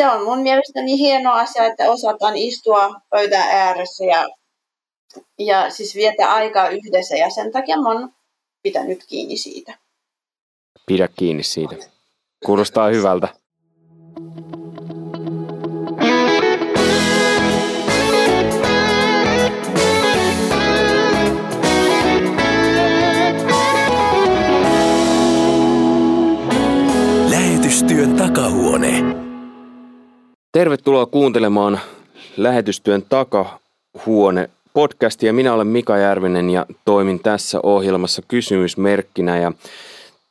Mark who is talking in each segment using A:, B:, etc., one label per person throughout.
A: se on mun mielestäni hieno asia, että osataan istua pöydän ääressä ja, ja siis vietä aikaa yhdessä ja sen takia mä oon pitänyt kiinni siitä.
B: Pidä kiinni siitä. Kuulostaa hyvältä.
C: Lähetystyön takahuone.
B: Tervetuloa kuuntelemaan Lähetystyön takahuone podcastia. Minä olen Mika Järvinen ja toimin tässä ohjelmassa kysymysmerkkinä. Ja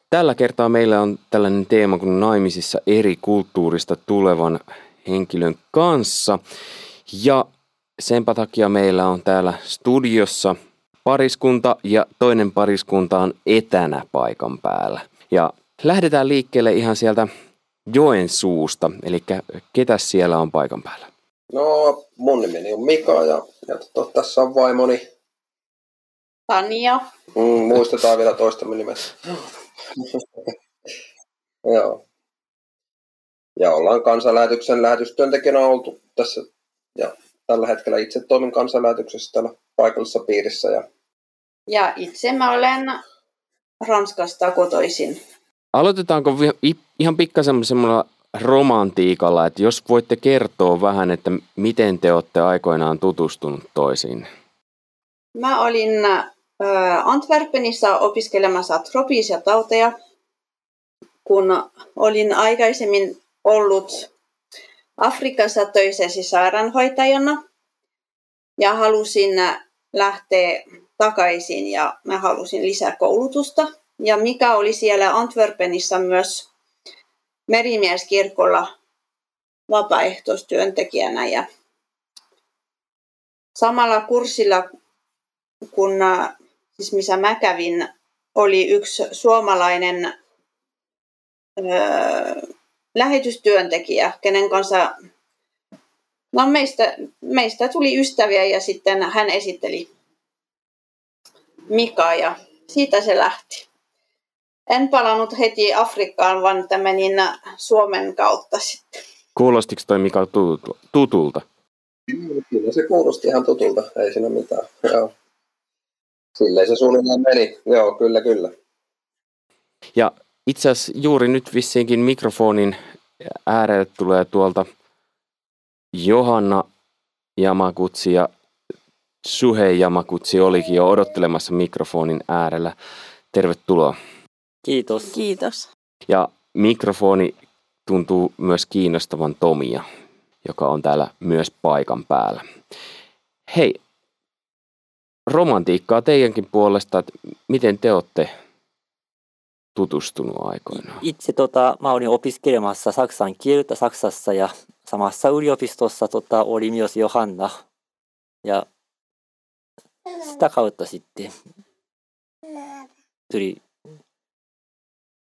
B: tällä kertaa meillä on tällainen teema kuin naimisissa eri kulttuurista tulevan henkilön kanssa. Ja senpä takia meillä on täällä studiossa pariskunta ja toinen pariskunta on etänä paikan päällä. Ja lähdetään liikkeelle ihan sieltä joen suusta, eli ketä siellä on paikan päällä?
D: No, mun nimeni on Mika ja, ja tota, tässä on vaimoni.
A: Tania.
D: Mm, muistetaan vielä toistamme nimet. Joo. Ja ollaan kansanlähetyksen lähetystyöntekijänä oltu tässä ja tällä hetkellä itse toimin kansanlähetyksessä täällä paikallisessa piirissä. Ja,
A: ja itse mä olen Ranskasta kotoisin.
B: Aloitetaanko ihan pikkasen semmoilla romantiikalla, että jos voitte kertoa vähän, että miten te olette aikoinaan tutustunut toisiin?
A: Mä olin Antwerpenissa opiskelemassa tropisia tauteja, kun olin aikaisemmin ollut Afrikassa töisessä sairaanhoitajana ja halusin lähteä takaisin ja mä halusin lisää koulutusta. Ja mikä oli siellä Antwerpenissa myös merimieskirkolla vapaaehtoistyöntekijänä ja samalla kurssilla, kun siis missä mä kävin, oli yksi suomalainen öö, lähetystyöntekijä, kenen kanssa no meistä, meistä tuli ystäviä ja sitten hän esitteli Mika ja siitä se lähti en palannut heti Afrikkaan, vaan menin Suomen kautta sitten.
B: Kuulostiko toi Mika tutulta?
D: Kyllä se kuulosti ihan tutulta, ei siinä mitään. Joo. Silleen se suunnilleen meni, joo kyllä kyllä.
B: Ja itse asiassa juuri nyt vissiinkin mikrofonin äärelle tulee tuolta Johanna Jamakutsi ja Suhe Jamakutsi olikin jo odottelemassa mikrofonin äärellä. Tervetuloa.
E: Kiitos.
F: Kiitos.
B: Ja mikrofoni tuntuu myös kiinnostavan Tomia, joka on täällä myös paikan päällä. Hei, romantiikkaa teidänkin puolesta, että miten te olette tutustunut aikoinaan?
E: Itse tota, mä olin opiskelemassa saksan kieltä Saksassa ja samassa yliopistossa tota, oli myös Johanna. Ja sitä kautta sitten tuli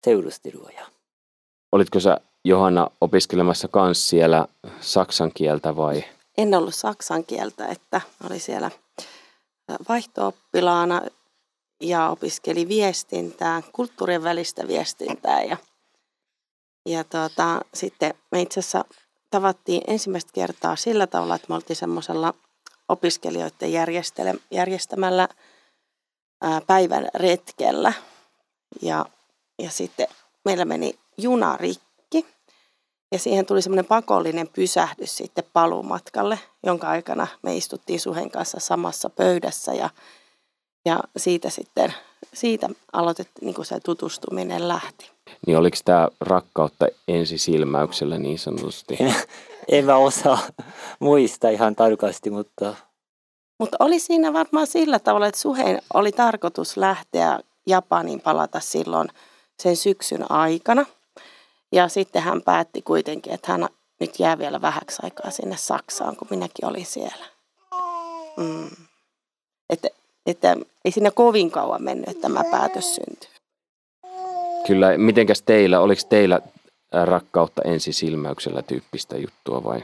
E: seurustelua. Ja...
B: Olitko sä Johanna opiskelemassa kans siellä saksan kieltä vai?
F: En ollut saksan kieltä, että oli siellä vaihtooppilaana ja opiskeli viestintää, kulttuurien välistä viestintää ja, ja tuota, sitten me itse asiassa tavattiin ensimmäistä kertaa sillä tavalla, että me oltiin semmoisella opiskelijoiden järjestämällä päivän retkellä ja ja sitten meillä meni juna rikki ja siihen tuli semmoinen pakollinen pysähdys sitten paluumatkalle, jonka aikana me istuttiin Suhen kanssa samassa pöydässä ja, ja siitä sitten siitä aloitettiin, niin kuin se tutustuminen lähti.
B: Niin oliko tämä rakkautta ensisilmäyksellä niin sanotusti?
E: En, en mä osaa muista ihan tarkasti, mutta...
F: Mutta oli siinä varmaan sillä tavalla, että Suheen oli tarkoitus lähteä Japaniin palata silloin – sen syksyn aikana. Ja sitten hän päätti kuitenkin, että hän nyt jää vielä vähäksi aikaa sinne Saksaan, kun minäkin olin siellä. Mm. Että, että ei siinä kovin kauan mennyt, että tämä päätös syntyi.
B: Kyllä, mitenkäs teillä, oliko teillä rakkautta ensisilmäyksellä tyyppistä juttua vai?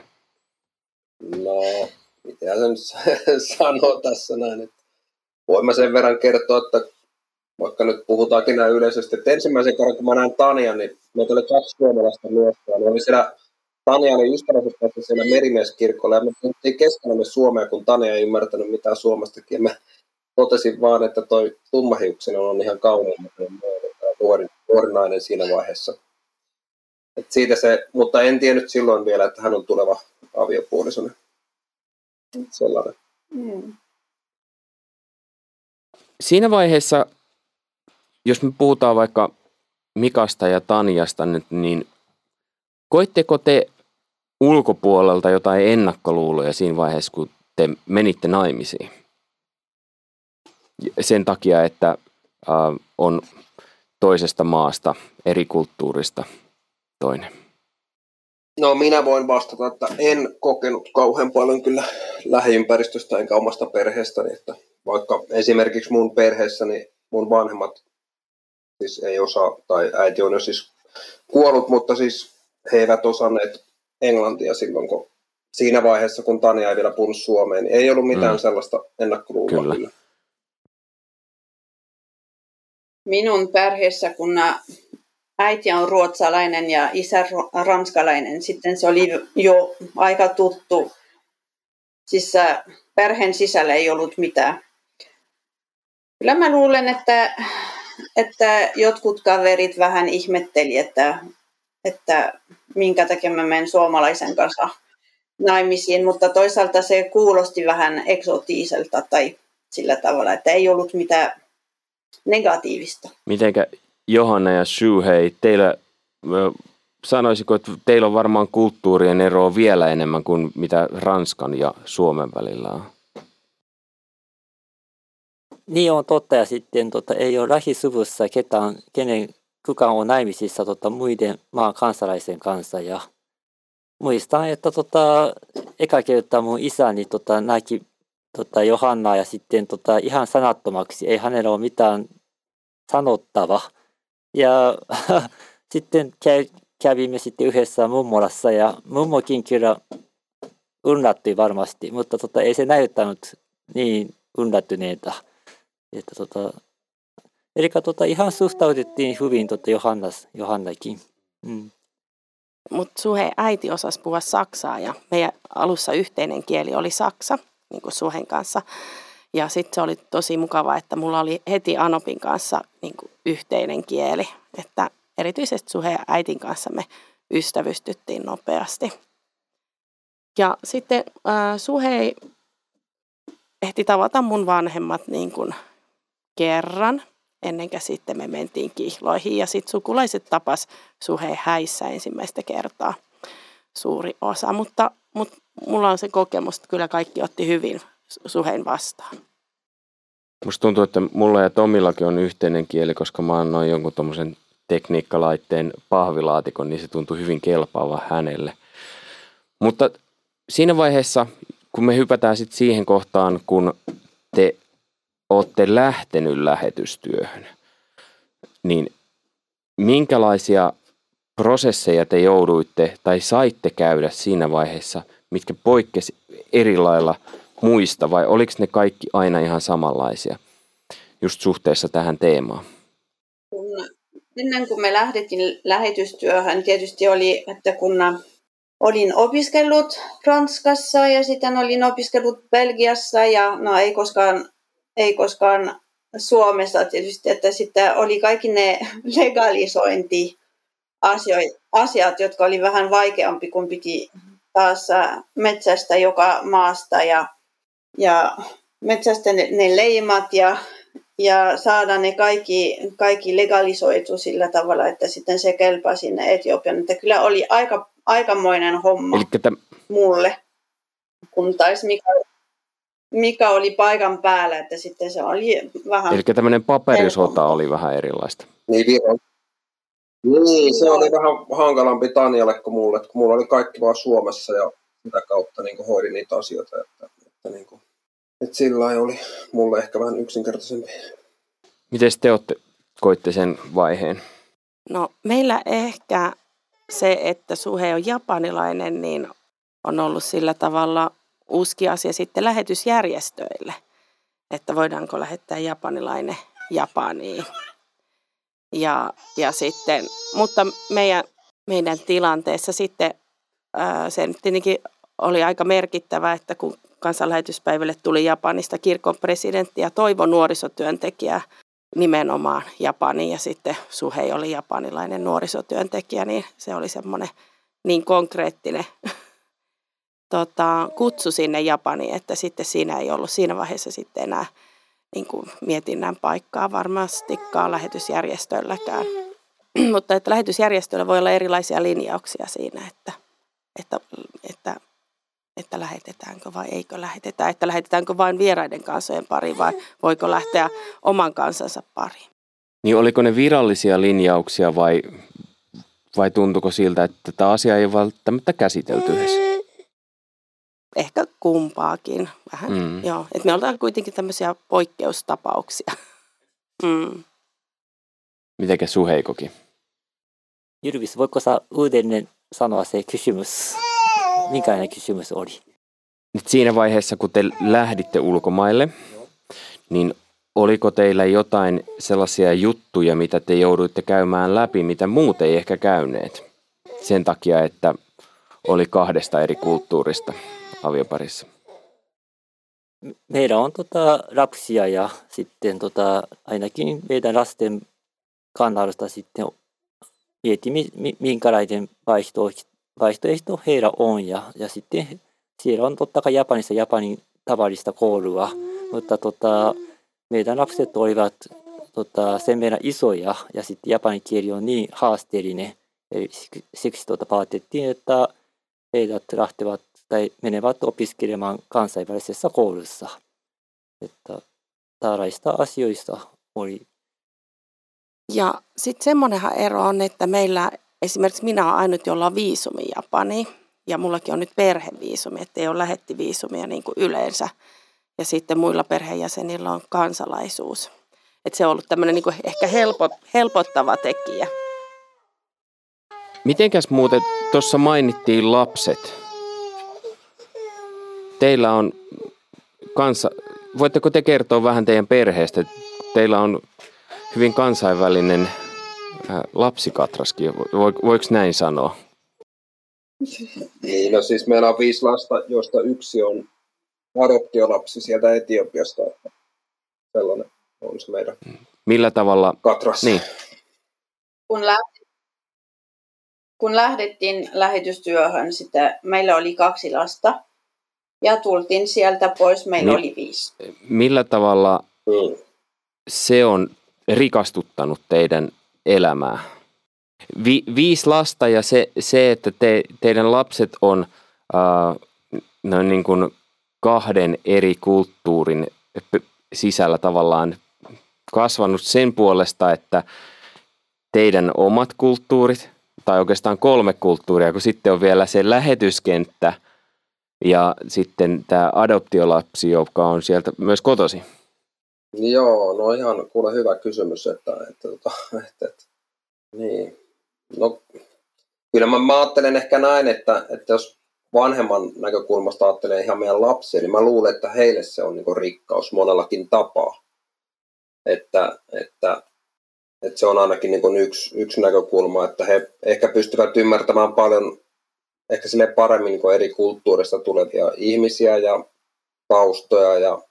D: No, mitä sen sanoo tässä näin, että voin mä sen verran kertoa, että vaikka nyt puhutaankin näin yleisesti, että ensimmäisen kerran kun mä näin Tanian, niin meitä oli kaksi suomalaista miestä, niin oli siellä Tania oli ystävänsä kanssa siellä merimieskirkolla ja me puhuttiin keskenämme suomea, kun Tania ei ymmärtänyt mitään suomestakin. Ja mä totesin vaan, että toi tummahiuksinen on ihan kauniin nuori, nuori nainen siinä vaiheessa. Et siitä se, mutta en tiennyt silloin vielä, että hän on tuleva aviopuolisoni. Sellainen.
A: Mm.
B: Siinä vaiheessa, jos me puhutaan vaikka Mikasta ja Tanjasta nyt, niin koitteko te ulkopuolelta jotain ennakkoluuloja siinä vaiheessa, kun te menitte naimisiin? Sen takia, että äh, on toisesta maasta, eri kulttuurista toinen.
D: No minä voin vastata, että en kokenut kauhean paljon kyllä lähiympäristöstä enkä omasta perheestäni. Että vaikka esimerkiksi mun perheessäni mun vanhemmat siis ei osaa, tai äiti on jo siis kuollut, mutta siis he eivät osanneet englantia silloin, kun siinä vaiheessa, kun Tania ei vielä puhunut Suomeen, niin ei ollut mitään mm. sellaista ennakkoluuloa kyllä. kyllä.
A: Minun perheessä, kun äiti on ruotsalainen ja isä ranskalainen, sitten se oli jo aika tuttu. Siis äh, perheen sisällä ei ollut mitään. Kyllä mä luulen, että, että jotkut kaverit vähän ihmetteli, että, että minkä takia mä menen suomalaisen kanssa naimisiin, mutta toisaalta se kuulosti vähän eksotiiselta tai sillä tavalla, että ei ollut mitään negatiivista.
B: Mitenkä Johanna ja Shuhei, teillä sanoisiko, että teillä on varmaan kulttuurien eroa vielä enemmän kuin mitä Ranskan ja Suomen välillä on?
E: 2を取ったや失点とった栄養ラヒスブッサケタンケネン区間をないみしさとったムイデンまあ関西来戦関西や。ムイスタンエッタとった絵かけたむイサにとったナキとったヨハンナや失点とった違反サナットマクシエハネロをタたサノッタバいや失点キャキャビメシテウヘッサムンモラッサや。ムンモキンキュラウンラってばるましてムッタとったエセナユタムにウンラってねえた。Että tota, eli tota, ihan suhtauduttiin hyvin tota Johannas, Johannakin. Mm.
F: Mutta Suhe äiti osasi puhua saksaa ja meidän alussa yhteinen kieli oli saksa, niin kuin Suhen kanssa. Ja sitten se oli tosi mukava, että mulla oli heti Anopin kanssa niin kuin yhteinen kieli, että erityisesti Suhe ja äitin kanssa me ystävystyttiin nopeasti. Ja sitten äh, Suhe ehti tavata mun vanhemmat niin kuin kerran, ennen kuin sitten me mentiin kihloihin. Ja sitten sukulaiset tapas Suhe häissä ensimmäistä kertaa suuri osa, mutta, mutta mulla on se kokemus, että kyllä kaikki otti hyvin Suhen vastaan.
B: Musta tuntuu, että mulla ja Tomillakin on yhteinen kieli, koska mä annoin jonkun tommosen tekniikkalaitteen pahvilaatikon, niin se tuntui hyvin kelpaava hänelle. Mutta siinä vaiheessa, kun me hypätään sitten siihen kohtaan, kun te olette lähtenyt lähetystyöhön, niin minkälaisia prosesseja te jouduitte tai saitte käydä siinä vaiheessa, mitkä poikkesi eri lailla muista vai oliko ne kaikki aina ihan samanlaisia just suhteessa tähän teemaan?
A: Ennen kuin me lähdettiin lähetystyöhön, tietysti oli, että kun olin opiskellut Ranskassa ja sitten olin opiskellut Belgiassa ja no ei koskaan, ei koskaan Suomessa tietysti, että sitten oli kaikki ne legalisointi asiat, jotka oli vähän vaikeampi, kun piti taas metsästä joka maasta ja ja metsästä ne, ne leimat ja, ja saada ne kaikki, kaikki legalisoitu sillä tavalla, että sitten se kelpaa sinne Etiopian. Että kyllä oli aika, aikamoinen homma
B: täm...
A: mulle, kun taisi Mika, Mika oli paikan päällä, että sitten se oli vähän... Eli
B: tämmöinen paperisota oli vähän erilaista.
D: Niin, Viro. Niin, se oli vähän hankalampi Tanjalle kuin mulle, kun mulla oli kaikki vaan Suomessa ja sitä kautta niin hoidin niitä asioita. Että, että niin kuin, et sillä oli mulle ehkä vähän yksinkertaisempi.
B: Miten te olette, koitte sen vaiheen?
F: No meillä ehkä se, että Suhe on japanilainen, niin on ollut sillä tavalla uusi asia sitten lähetysjärjestöille, että voidaanko lähettää japanilainen Japaniin. Ja, ja sitten, mutta meidän, meidän tilanteessa sitten se tietenkin oli aika merkittävä, että kun kansanlähetyspäivälle tuli Japanista kirkon presidentti ja toivo nuorisotyöntekijä nimenomaan Japaniin ja sitten Suhei oli japanilainen nuorisotyöntekijä, niin se oli semmoinen niin konkreettinen tota, kutsu sinne Japaniin, että sitten siinä ei ollut siinä vaiheessa sitten enää niin kuin mietinnän paikkaa varmastikaan lähetysjärjestölläkään. Mutta että lähetysjärjestöllä voi olla erilaisia linjauksia siinä, että, että, että, että lähetetäänkö vai eikö lähetetä, että lähetetäänkö vain vieraiden kansojen pariin vai voiko lähteä oman kansansa pariin.
B: Niin oliko ne virallisia linjauksia vai, vai tuntuko siltä, että tämä asia ei välttämättä käsitelty edes?
F: Ehkä kumpaakin vähän,
B: mm.
F: joo. Et me ollaan kuitenkin tämmöisiä poikkeustapauksia. Mm.
B: Mitenkä Suheikokin?
E: Jyrvis, voiko sä uudelleen sanoa se kysymys? Minkälainen kysymys oli?
B: Nyt siinä vaiheessa, kun te lähditte ulkomaille, niin oliko teillä jotain sellaisia juttuja, mitä te jouduitte käymään läpi, mitä muut ei ehkä käyneet? Sen takia, että oli kahdesta eri kulttuurista avioparissa.
E: Meillä on tota lapsia ja sitten tota, ainakin meidän lasten kannalta sitten mietimme, minkälainen vaihtoehto, vaihtoehto heillä on. Ja, ja sitten siellä on totta kai Japanissa Japanin tavallista koulua, mutta tota, meidän lapset olivat tota, sen verran isoja ja sitten japanin kieli on niin haasteellinen. Eli siksi tota, päätettiin, että heidät lähtevät tai menevät opiskelemaan kansainvälisessä koulussa. Että tällaista asioista oli.
F: Ja sitten semmoinenhan ero on, että meillä esimerkiksi minä olen ainut, jolla on viisumi Japani. Ja mullakin on nyt perheviisumi, että ei ole lähettiviisumia niin kuin yleensä. Ja sitten muilla perheenjäsenillä on kansalaisuus. Että se on ollut tämmöinen niin ehkä helpot, helpottava tekijä.
B: Mitenkäs muuten, tuossa mainittiin lapset. Teillä on kanssa, voitteko te kertoa vähän teidän perheestä? Teillä on hyvin kansainvälinen äh, lapsikatraski, voiko näin sanoa?
D: Niin, no siis meillä on viisi lasta, joista yksi on adoptiolapsi sieltä Etiopiasta. Sellainen on se meidän
B: Millä tavalla?
D: Katras. Niin.
A: Kun, lähdettiin, kun lähdettiin lähetystyöhön, sitä, meillä oli kaksi lasta ja tultiin sieltä pois, meillä oli viisi.
B: Millä tavalla
D: mm.
B: se on rikastuttanut teidän elämää? Vi, viisi lasta ja se, se että te, teidän lapset on äh, no niin kuin kahden eri kulttuurin sisällä tavallaan kasvanut sen puolesta, että teidän omat kulttuurit, tai oikeastaan kolme kulttuuria, kun sitten on vielä se lähetyskenttä ja sitten tämä adoptiolapsi, joka on sieltä myös kotosi.
D: Joo, no ihan kuule hyvä kysymys, että, että, että, että, että niin. No, kyllä mä, mä ajattelen ehkä näin, että, että jos vanhemman näkökulmasta ajattelee ihan meidän lapsia, niin mä luulen, että heille se on niin rikkaus monellakin tapaa. Että, että, että se on ainakin niin yksi, yksi näkökulma, että he ehkä pystyvät ymmärtämään paljon ehkä sille paremmin niin eri kulttuurista tulevia ihmisiä ja taustoja. Ja...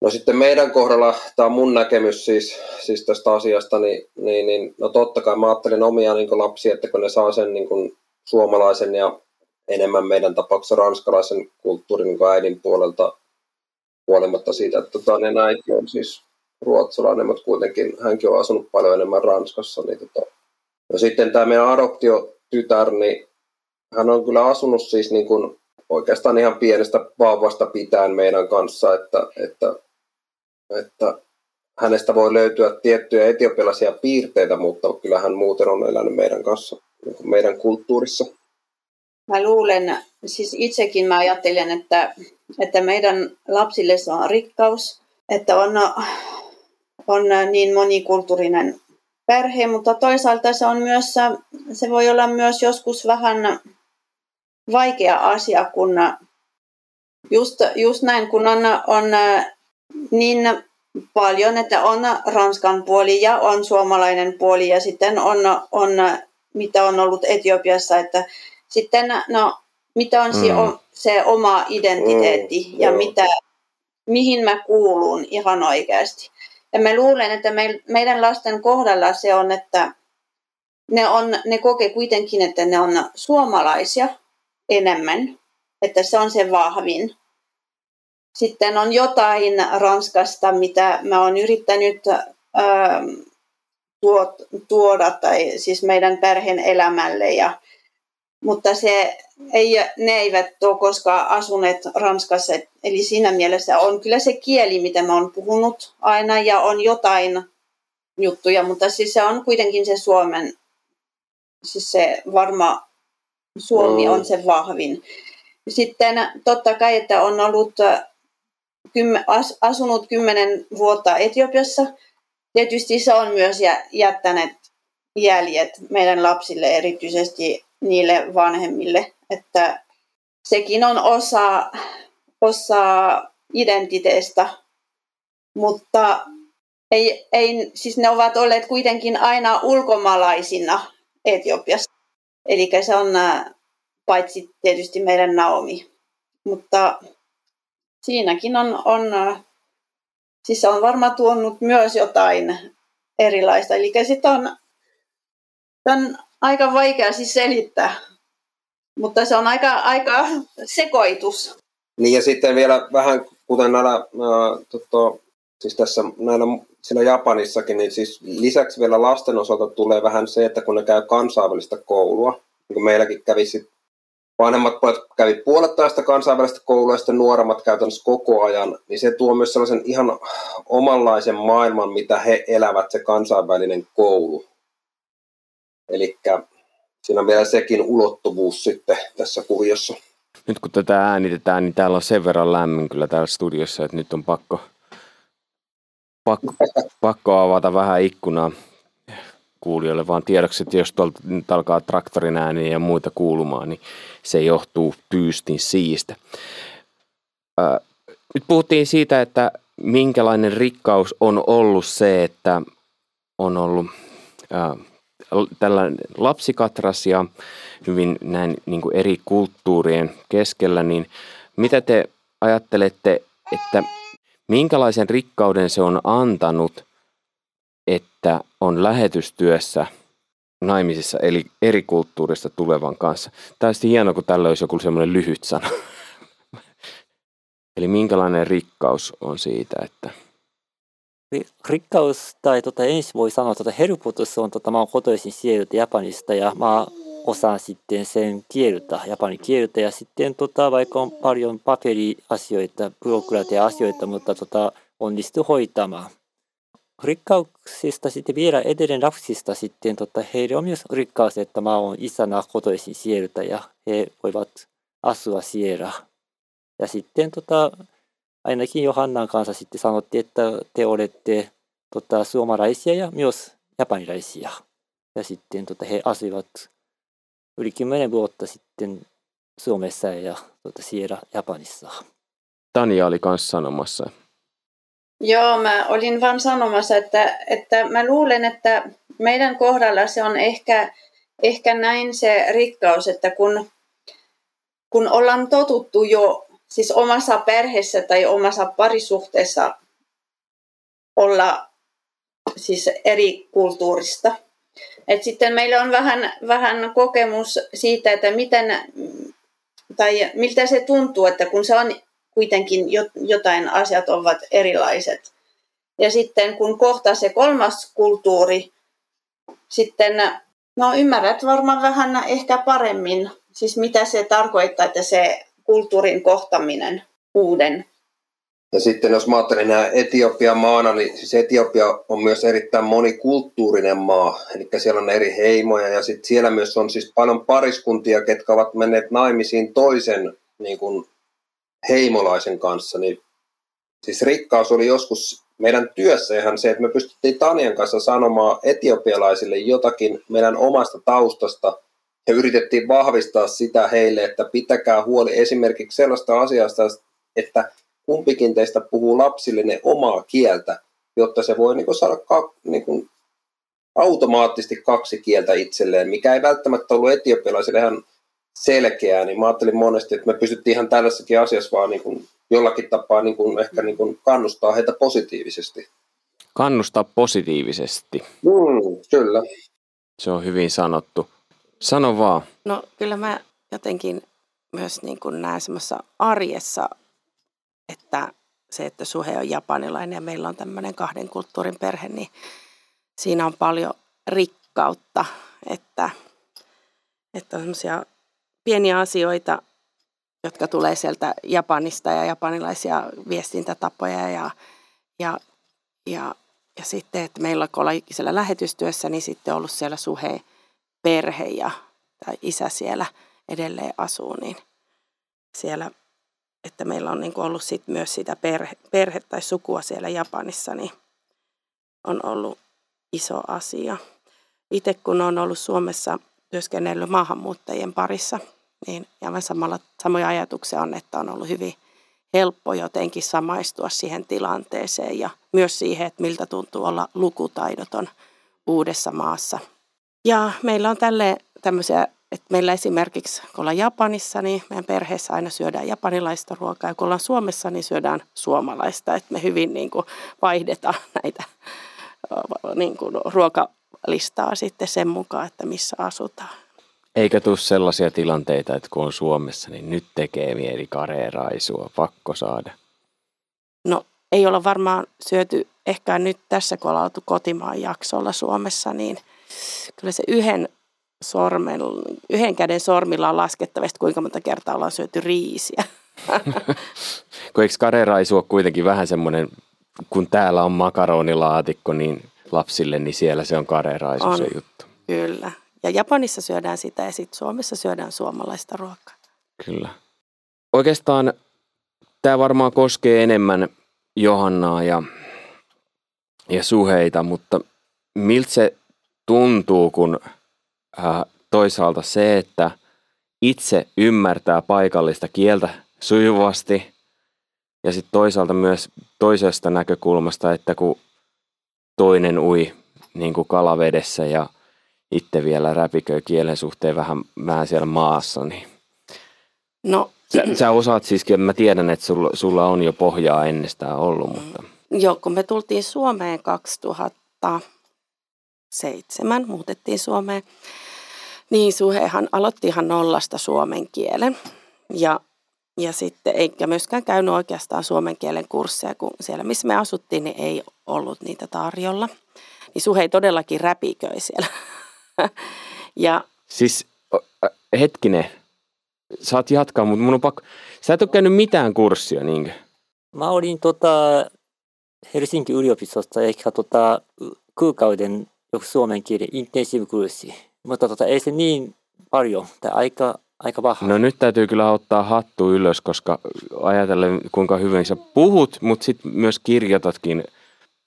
D: No sitten meidän kohdalla, tämä on mun näkemys siis, siis tästä asiasta, niin, niin, niin no totta kai mä ajattelen omia niin lapsia, että kun ne saa sen niin kuin suomalaisen ja enemmän meidän tapauksessa ranskalaisen kulttuurin niin äidin puolelta huolimatta siitä, että tota, ne äiti on siis ruotsalainen, mutta kuitenkin hänkin on asunut paljon enemmän Ranskassa. Niin tota. No sitten tämä meidän adoptiotytär, niin hän on kyllä asunut siis niin kuin oikeastaan ihan pienestä vauvasta pitäen meidän kanssa, että, että, että hänestä voi löytyä tiettyjä etiopialaisia piirteitä, mutta kyllä hän muuten on elänyt meidän kanssa, niin meidän kulttuurissa.
A: Mä luulen, siis itsekin mä ajattelen, että, että meidän lapsille se on rikkaus, että on, on niin monikulttuurinen perhe, mutta toisaalta se on myös, se voi olla myös joskus vähän vaikea asia, kun just, just näin, kun on, on niin paljon, että on Ranskan puoli ja on suomalainen puoli ja sitten on, on mitä on ollut Etiopiassa, että sitten no, mitä on mm. se oma identiteetti mm, ja mitä, mihin mä kuulun ihan oikeasti. Ja mä luulen, että me, meidän lasten kohdalla se on, että ne, on, ne kokee kuitenkin, että ne on suomalaisia enemmän, että se on se vahvin. Sitten on jotain Ranskasta, mitä mä oon yrittänyt ää, tuoda, tai siis meidän perheen elämälle. Ja, mutta se ei, ne eivät ole koskaan asuneet Ranskassa. Eli siinä mielessä on kyllä se kieli, mitä mä oon puhunut aina, ja on jotain juttuja, mutta siis se on kuitenkin se Suomen, siis se varma Suomi on se vahvin. Sitten totta kai, että on ollut asunut kymmenen vuotta Etiopiassa. Tietysti se on myös jättänyt jäljet meidän lapsille, erityisesti niille vanhemmille, että sekin on osa, osa identiteestä, mutta ei, ei, siis ne ovat olleet kuitenkin aina ulkomaalaisina Etiopiassa. Eli se on paitsi tietysti meidän Naomi. Mutta siinäkin on, on siis on varmaan tuonut myös jotain erilaista. Eli sitten on, on aika vaikea siis selittää, mutta se on aika, aika sekoitus.
D: Niin ja sitten vielä vähän kuten näillä, ää, tota, siis tässä näillä, siellä Japanissakin, niin siis lisäksi vielä lasten osalta tulee vähän se, että kun ne käy kansainvälistä koulua, niin kuin meilläkin kävi sit vanhemmat pojat kävi puolettaista kansainvälistä koulua ja sitten nuoremmat käytännössä koko ajan, niin se tuo myös sellaisen ihan omanlaisen maailman, mitä he elävät, se kansainvälinen koulu. Eli siinä on vielä sekin ulottuvuus sitten tässä kuviossa.
B: Nyt kun tätä äänitetään, niin täällä on sen verran lämmin kyllä täällä studiossa, että nyt on pakko, pakko, pakko avata vähän ikkunaa kuulijoille, vaan tiedoksi, että jos tuolta nyt alkaa traktorin ääniä ja muita kuulumaan, niin se johtuu tyystin siistä. nyt puhuttiin siitä, että minkälainen rikkaus on ollut se, että on ollut tällainen lapsikatras ja hyvin näin niin kuin eri kulttuurien keskellä, niin mitä te ajattelette, että minkälaisen rikkauden se on antanut että on lähetystyössä naimisissa eli eri kulttuurista tulevan kanssa. Olisi hienoa, kun tällä olisi joku semmoinen lyhyt sana. eli minkälainen rikkaus on siitä, että
E: Rikkaus tai tota, ensin voi sanoa, että tota, helpotus on, tota, mä oon kotoisin sieltä Japanista ja mä おさん失点せん消えるた、やっぱり消えるたや失点とた、バイコンパリオンパフェリ、足を得た、ブロクラテ、足を得た、ムッタとた、オンリストホイタマ。フリッカウクシスタシテビエラ、エデレンラフシスタ失点とった、ヘイリオミュース、フリッカウセッタマオン、イサナコトエシ、シエルタや、ヘイオイバツ、アスはシエラ。や失点とた、アイナキンヨハンナンカンサシってサノテてタ、テオレテて、とった、スオマライシアや、ミョス、ヤパニライシア。や失点とった、ヘイアスイバツ。Kymmenen vuotta sitten Suomessa ja tota, siellä Japanissa.
B: Tania oli kanssa sanomassa,
A: Joo, mä olin vaan sanomassa, että, että mä luulen, että meidän kohdalla se on ehkä, ehkä näin se rikkaus, että kun, kun ollaan totuttu jo siis omassa perheessä tai omassa parisuhteessa olla siis eri kulttuurista. Et sitten meillä on vähän, vähän kokemus siitä, että miten, tai miltä se tuntuu, että kun se on kuitenkin jotain asiat ovat erilaiset. Ja sitten kun kohtaa se kolmas kulttuuri, sitten no ymmärrät varmaan vähän ehkä paremmin, siis mitä se tarkoittaa, että se kulttuurin kohtaminen uuden.
D: Ja sitten jos mä ajattelen nämä Etiopia maana, niin siis Etiopia on myös erittäin monikulttuurinen maa. Eli siellä on eri heimoja ja sitten siellä myös on siis paljon pariskuntia, ketkä ovat menneet naimisiin toisen niin kuin heimolaisen kanssa, niin siis rikkaus oli joskus meidän työssä ihan se, että me pystyttiin Tanian kanssa sanomaan etiopialaisille jotakin meidän omasta taustasta ja yritettiin vahvistaa sitä heille, että pitäkää huoli esimerkiksi sellaista asiasta, että kumpikin teistä puhuu lapsille ne omaa kieltä, jotta se voi niin saada ka, niin kuin, automaattisesti kaksi kieltä itselleen, mikä ei välttämättä ollut etiopialaisille ihan selkeää, niin mä ajattelin monesti, että me pystyttiin ihan tällaisessakin asiassa vaan niin kuin jollakin tapaa niin kuin ehkä niin kuin kannustaa heitä positiivisesti.
B: Kannustaa positiivisesti.
D: Mm, kyllä.
B: Se on hyvin sanottu. Sano vaan.
F: No kyllä mä jotenkin myös niin kuin näen semmoisessa arjessa, että se, että Suhe on japanilainen ja meillä on tämmöinen kahden kulttuurin perhe, niin siinä on paljon rikkautta, että, että on semmoisia pieniä asioita, jotka tulee sieltä Japanista ja japanilaisia viestintätapoja ja, ja, ja, ja sitten, että meillä kun ollaan siellä lähetystyössä, niin sitten on ollut siellä suhe perhe ja tai isä siellä edelleen asuu, niin siellä, että meillä on niin kuin ollut sit myös sitä perhe, perhe tai sukua siellä Japanissa, niin on ollut iso asia. Itse kun on ollut Suomessa työskennellyt maahanmuuttajien parissa, niin aivan samalla, samoja ajatuksia on, että on ollut hyvin helppo jotenkin samaistua siihen tilanteeseen ja myös siihen, että miltä tuntuu olla lukutaidoton uudessa maassa. Ja meillä on tälle tämmöisiä, että meillä esimerkiksi kun ollaan Japanissa, niin meidän perheessä aina syödään japanilaista ruokaa ja kun ollaan Suomessa, niin syödään suomalaista, että me hyvin niin kuin vaihdetaan näitä niin kuin ruokalistaa sitten sen mukaan, että missä asutaan.
B: Eikä tule sellaisia tilanteita, että kun on Suomessa, niin nyt tekee mieli kareeraisua, pakko saada.
F: No ei olla varmaan syöty ehkä nyt tässä, kun ollaan oltu kotimaan jaksolla Suomessa, niin kyllä se yhden, sormen, yhden käden sormilla on laskettavasti, kuinka monta kertaa ollaan syöty riisiä.
B: kun eikö kareeraisu ole kuitenkin vähän semmoinen, kun täällä on makaronilaatikko, niin lapsille, niin siellä se on kareeraisu on, se juttu.
F: Kyllä. Ja Japanissa syödään sitä ja sitten Suomessa syödään suomalaista ruokaa.
B: Kyllä. Oikeastaan tämä varmaan koskee enemmän Johannaa ja, ja suheita, mutta miltä se tuntuu, kun toisaalta se, että itse ymmärtää paikallista kieltä sujuvasti ja sitten toisaalta myös toisesta näkökulmasta, että kun toinen ui niin kuin kalavedessä ja itse vielä räpiköi kielen suhteen vähän, vähän siellä maassa, niin
F: No, sä,
B: sä osaat siis, mä tiedän, että sulla, sulla on jo pohjaa ennestään ollut, mutta...
F: Joo, kun me tultiin Suomeen 2007, muutettiin Suomeen, niin Suhehan aloitti ihan nollasta suomen kielen. Ja, ja sitten eikä myöskään käynyt oikeastaan suomen kielen kursseja, kun siellä missä me asuttiin, niin ei ollut niitä tarjolla. Niin Suhe todellakin räpiköi siellä ja,
B: siis hetkinen, saat jatkaa, mutta mun on pakko. Sä et ole käynyt mitään kurssia, niinkö?
E: Mä olin tota, Helsinki yliopistosta ehkä tota, kuukauden joku suomen kielen intensiivikurssi. Mutta tota, ei se niin paljon, tai aika, aika vähän.
B: No nyt täytyy kyllä ottaa hattu ylös, koska ajatellen kuinka hyvin sä puhut, mutta sitten myös kirjoitatkin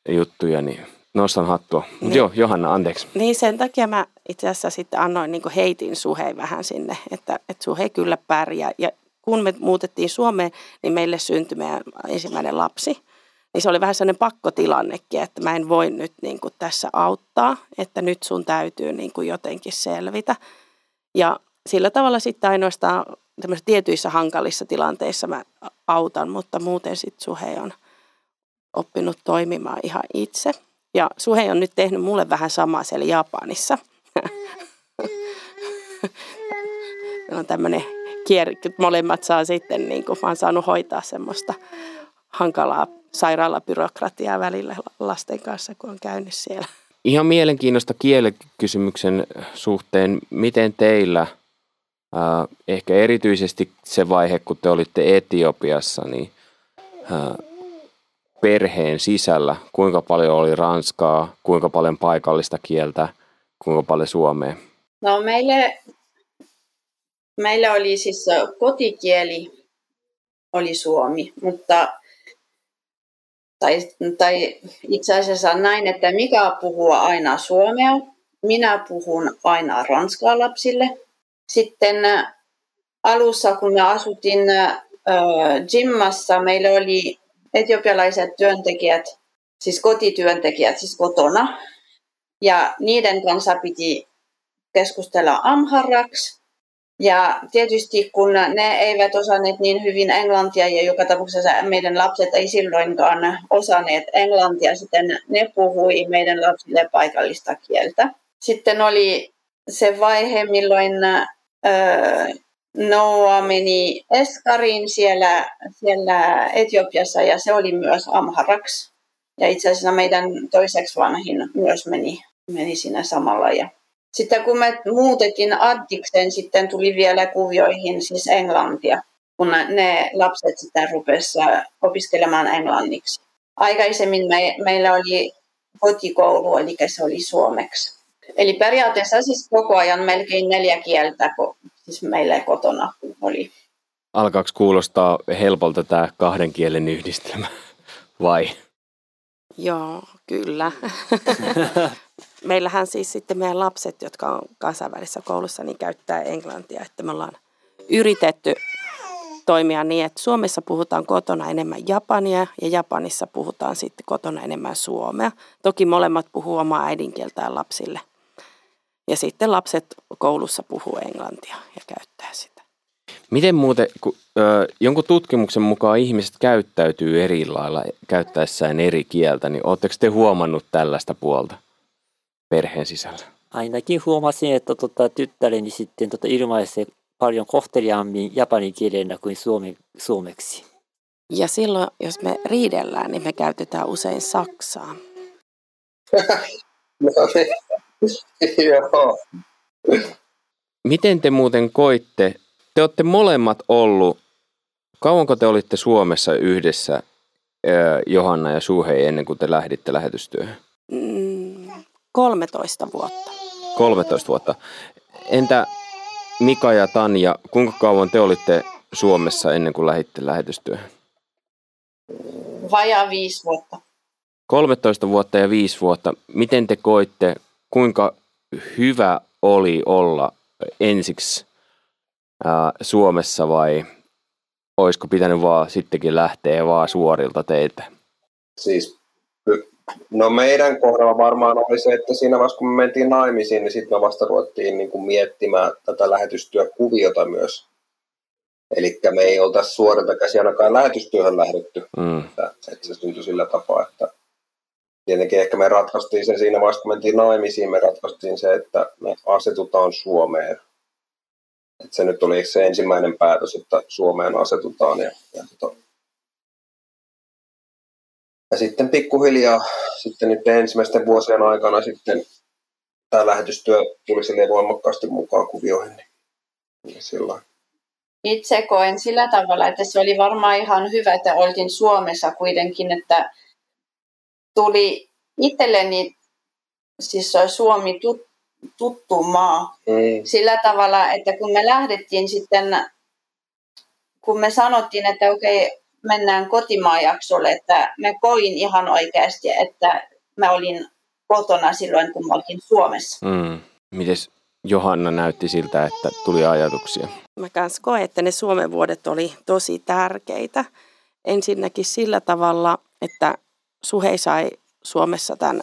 B: juttuja, niin nostan hattua. Niin, joo, Johanna, anteeksi.
F: Niin sen takia mä itse asiassa sitten annoin niin heitin Suhei vähän sinne, että, että Suhe kyllä pärjää. Ja kun me muutettiin Suomeen, niin meille syntyi meidän ensimmäinen lapsi. Niin se oli vähän sellainen pakkotilannekin, että mä en voi nyt niin kuin tässä auttaa, että nyt sun täytyy niin kuin jotenkin selvitä. Ja sillä tavalla sitten ainoastaan tietyissä hankalissa tilanteissa mä autan, mutta muuten sitten Suhe on oppinut toimimaan ihan itse. Ja Suhe on nyt tehnyt mulle vähän samaa siellä Japanissa. on tämmöinen kierre, molemmat saa sitten, niin kuin mä oon saanut hoitaa semmoista hankalaa sairaalabyrokratiaa välillä lasten kanssa, kun on käynyt siellä.
B: Ihan mielenkiinnosta kielikysymyksen suhteen, miten teillä, äh, ehkä erityisesti se vaihe, kun te olitte Etiopiassa, niin äh, perheen sisällä, kuinka paljon oli ranskaa, kuinka paljon paikallista kieltä, kuinka paljon suomea?
A: No meille, meille oli siis kotikieli oli suomi, mutta tai, tai itse asiassa näin, että mikä puhuu aina suomea, minä puhun aina ranskaa lapsille. Sitten alussa, kun me asuttiin äh, Jimmassa, meillä oli etiopialaiset työntekijät, siis kotityöntekijät, siis kotona. Ja niiden kanssa piti keskustella amharaksi. Ja tietysti kun ne eivät osanneet niin hyvin englantia ja joka tapauksessa meidän lapset ei silloinkaan osanneet englantia, sitten ne puhui meidän lapsille paikallista kieltä. Sitten oli se vaihe, milloin Noa meni Eskariin siellä, siellä Etiopiassa ja se oli myös Amharaksi. Ja itse asiassa meidän toiseksi vanhin myös meni, meni siinä samalla. Ja sitten kun me muutettiin Addikseen, sitten tuli vielä kuvioihin siis englantia, kun ne lapset sitten rupesivat opiskelemaan englanniksi. Aikaisemmin me, meillä oli kotikoulu, eli se oli suomeksi. Eli periaatteessa siis koko ajan melkein neljä kieltä, siis meillä kotona oli.
B: Alkaako kuulostaa helpolta tämä kahden kielen yhdistelmä, vai?
F: Joo, kyllä. Meillähän siis sitten meidän lapset, jotka on kansainvälisessä koulussa, niin käyttää englantia. Että me ollaan yritetty toimia niin, että Suomessa puhutaan kotona enemmän japania ja Japanissa puhutaan sitten kotona enemmän suomea. Toki molemmat puhuu omaa äidinkieltään lapsille. Ja sitten lapset koulussa puhuu englantia ja käyttää sitä.
B: Miten muuten, kun, ö, jonkun tutkimuksen mukaan ihmiset käyttäytyy eri lailla käyttäessään eri kieltä, niin oletteko te huomannut tällaista puolta perheen sisällä?
E: Ainakin huomasin, että tota, tyttäreni sitten tota, ilmaisee paljon kohteliaammin japanin kielenä kuin suome, suomeksi.
F: Ja silloin, jos me riidellään, niin me käytetään usein saksaa.
D: no, Joo.
B: Miten te muuten koitte, te olette molemmat ollut, kauanko te olitte Suomessa yhdessä, Johanna ja Suhei, ennen kuin te lähditte lähetystyöhön?
F: Mm, 13 vuotta.
B: 13 vuotta. Entä Mika ja Tanja, kuinka kauan te olitte Suomessa ennen kuin lähditte lähetystyöhön?
A: Vajaa viisi vuotta.
B: 13 vuotta ja viisi vuotta. Miten te koitte kuinka hyvä oli olla ensiksi ää, Suomessa vai olisiko pitänyt vaan sittenkin lähteä vaan suorilta teiltä?
D: Siis, no meidän kohdalla varmaan oli se, että siinä vaiheessa kun me mentiin naimisiin, niin sitten me vasta ruvettiin niin kuin miettimään tätä lähetystyökuviota myös. Eli me ei oltaisi suorilta käsi ainakaan lähetystyöhön lähdetty.
B: Mm.
D: Että, että se syntyi sillä tapaa, että tietenkin ehkä me ratkaistiin se siinä vaiheessa, kun mentiin naimisiin, me ratkaistiin se, että me asetutaan Suomeen. Et se nyt oli se ensimmäinen päätös, että Suomeen asetutaan. Ja, ja, tota, ja sitten pikkuhiljaa, sitten nyt ensimmäisten vuosien aikana sitten tämä lähetystyö tuli sille voimakkaasti mukaan kuvioihin. Niin sillä
A: Itse koen sillä tavalla, että se oli varmaan ihan hyvä, että oltiin Suomessa kuitenkin, että tuli itselleni, siis Suomi tut, tuttu maa,
D: mm.
A: sillä tavalla, että kun me lähdettiin sitten, kun me sanottiin, että okei, mennään kotimaajaksolle, että me koin ihan oikeasti, että mä olin kotona silloin, kun mä olin Suomessa.
B: Mm. Mites Johanna näytti siltä, että tuli ajatuksia?
F: Mä kans koen, että ne Suomen vuodet oli tosi tärkeitä. Ensinnäkin sillä tavalla, että Suhei sai Suomessa tämän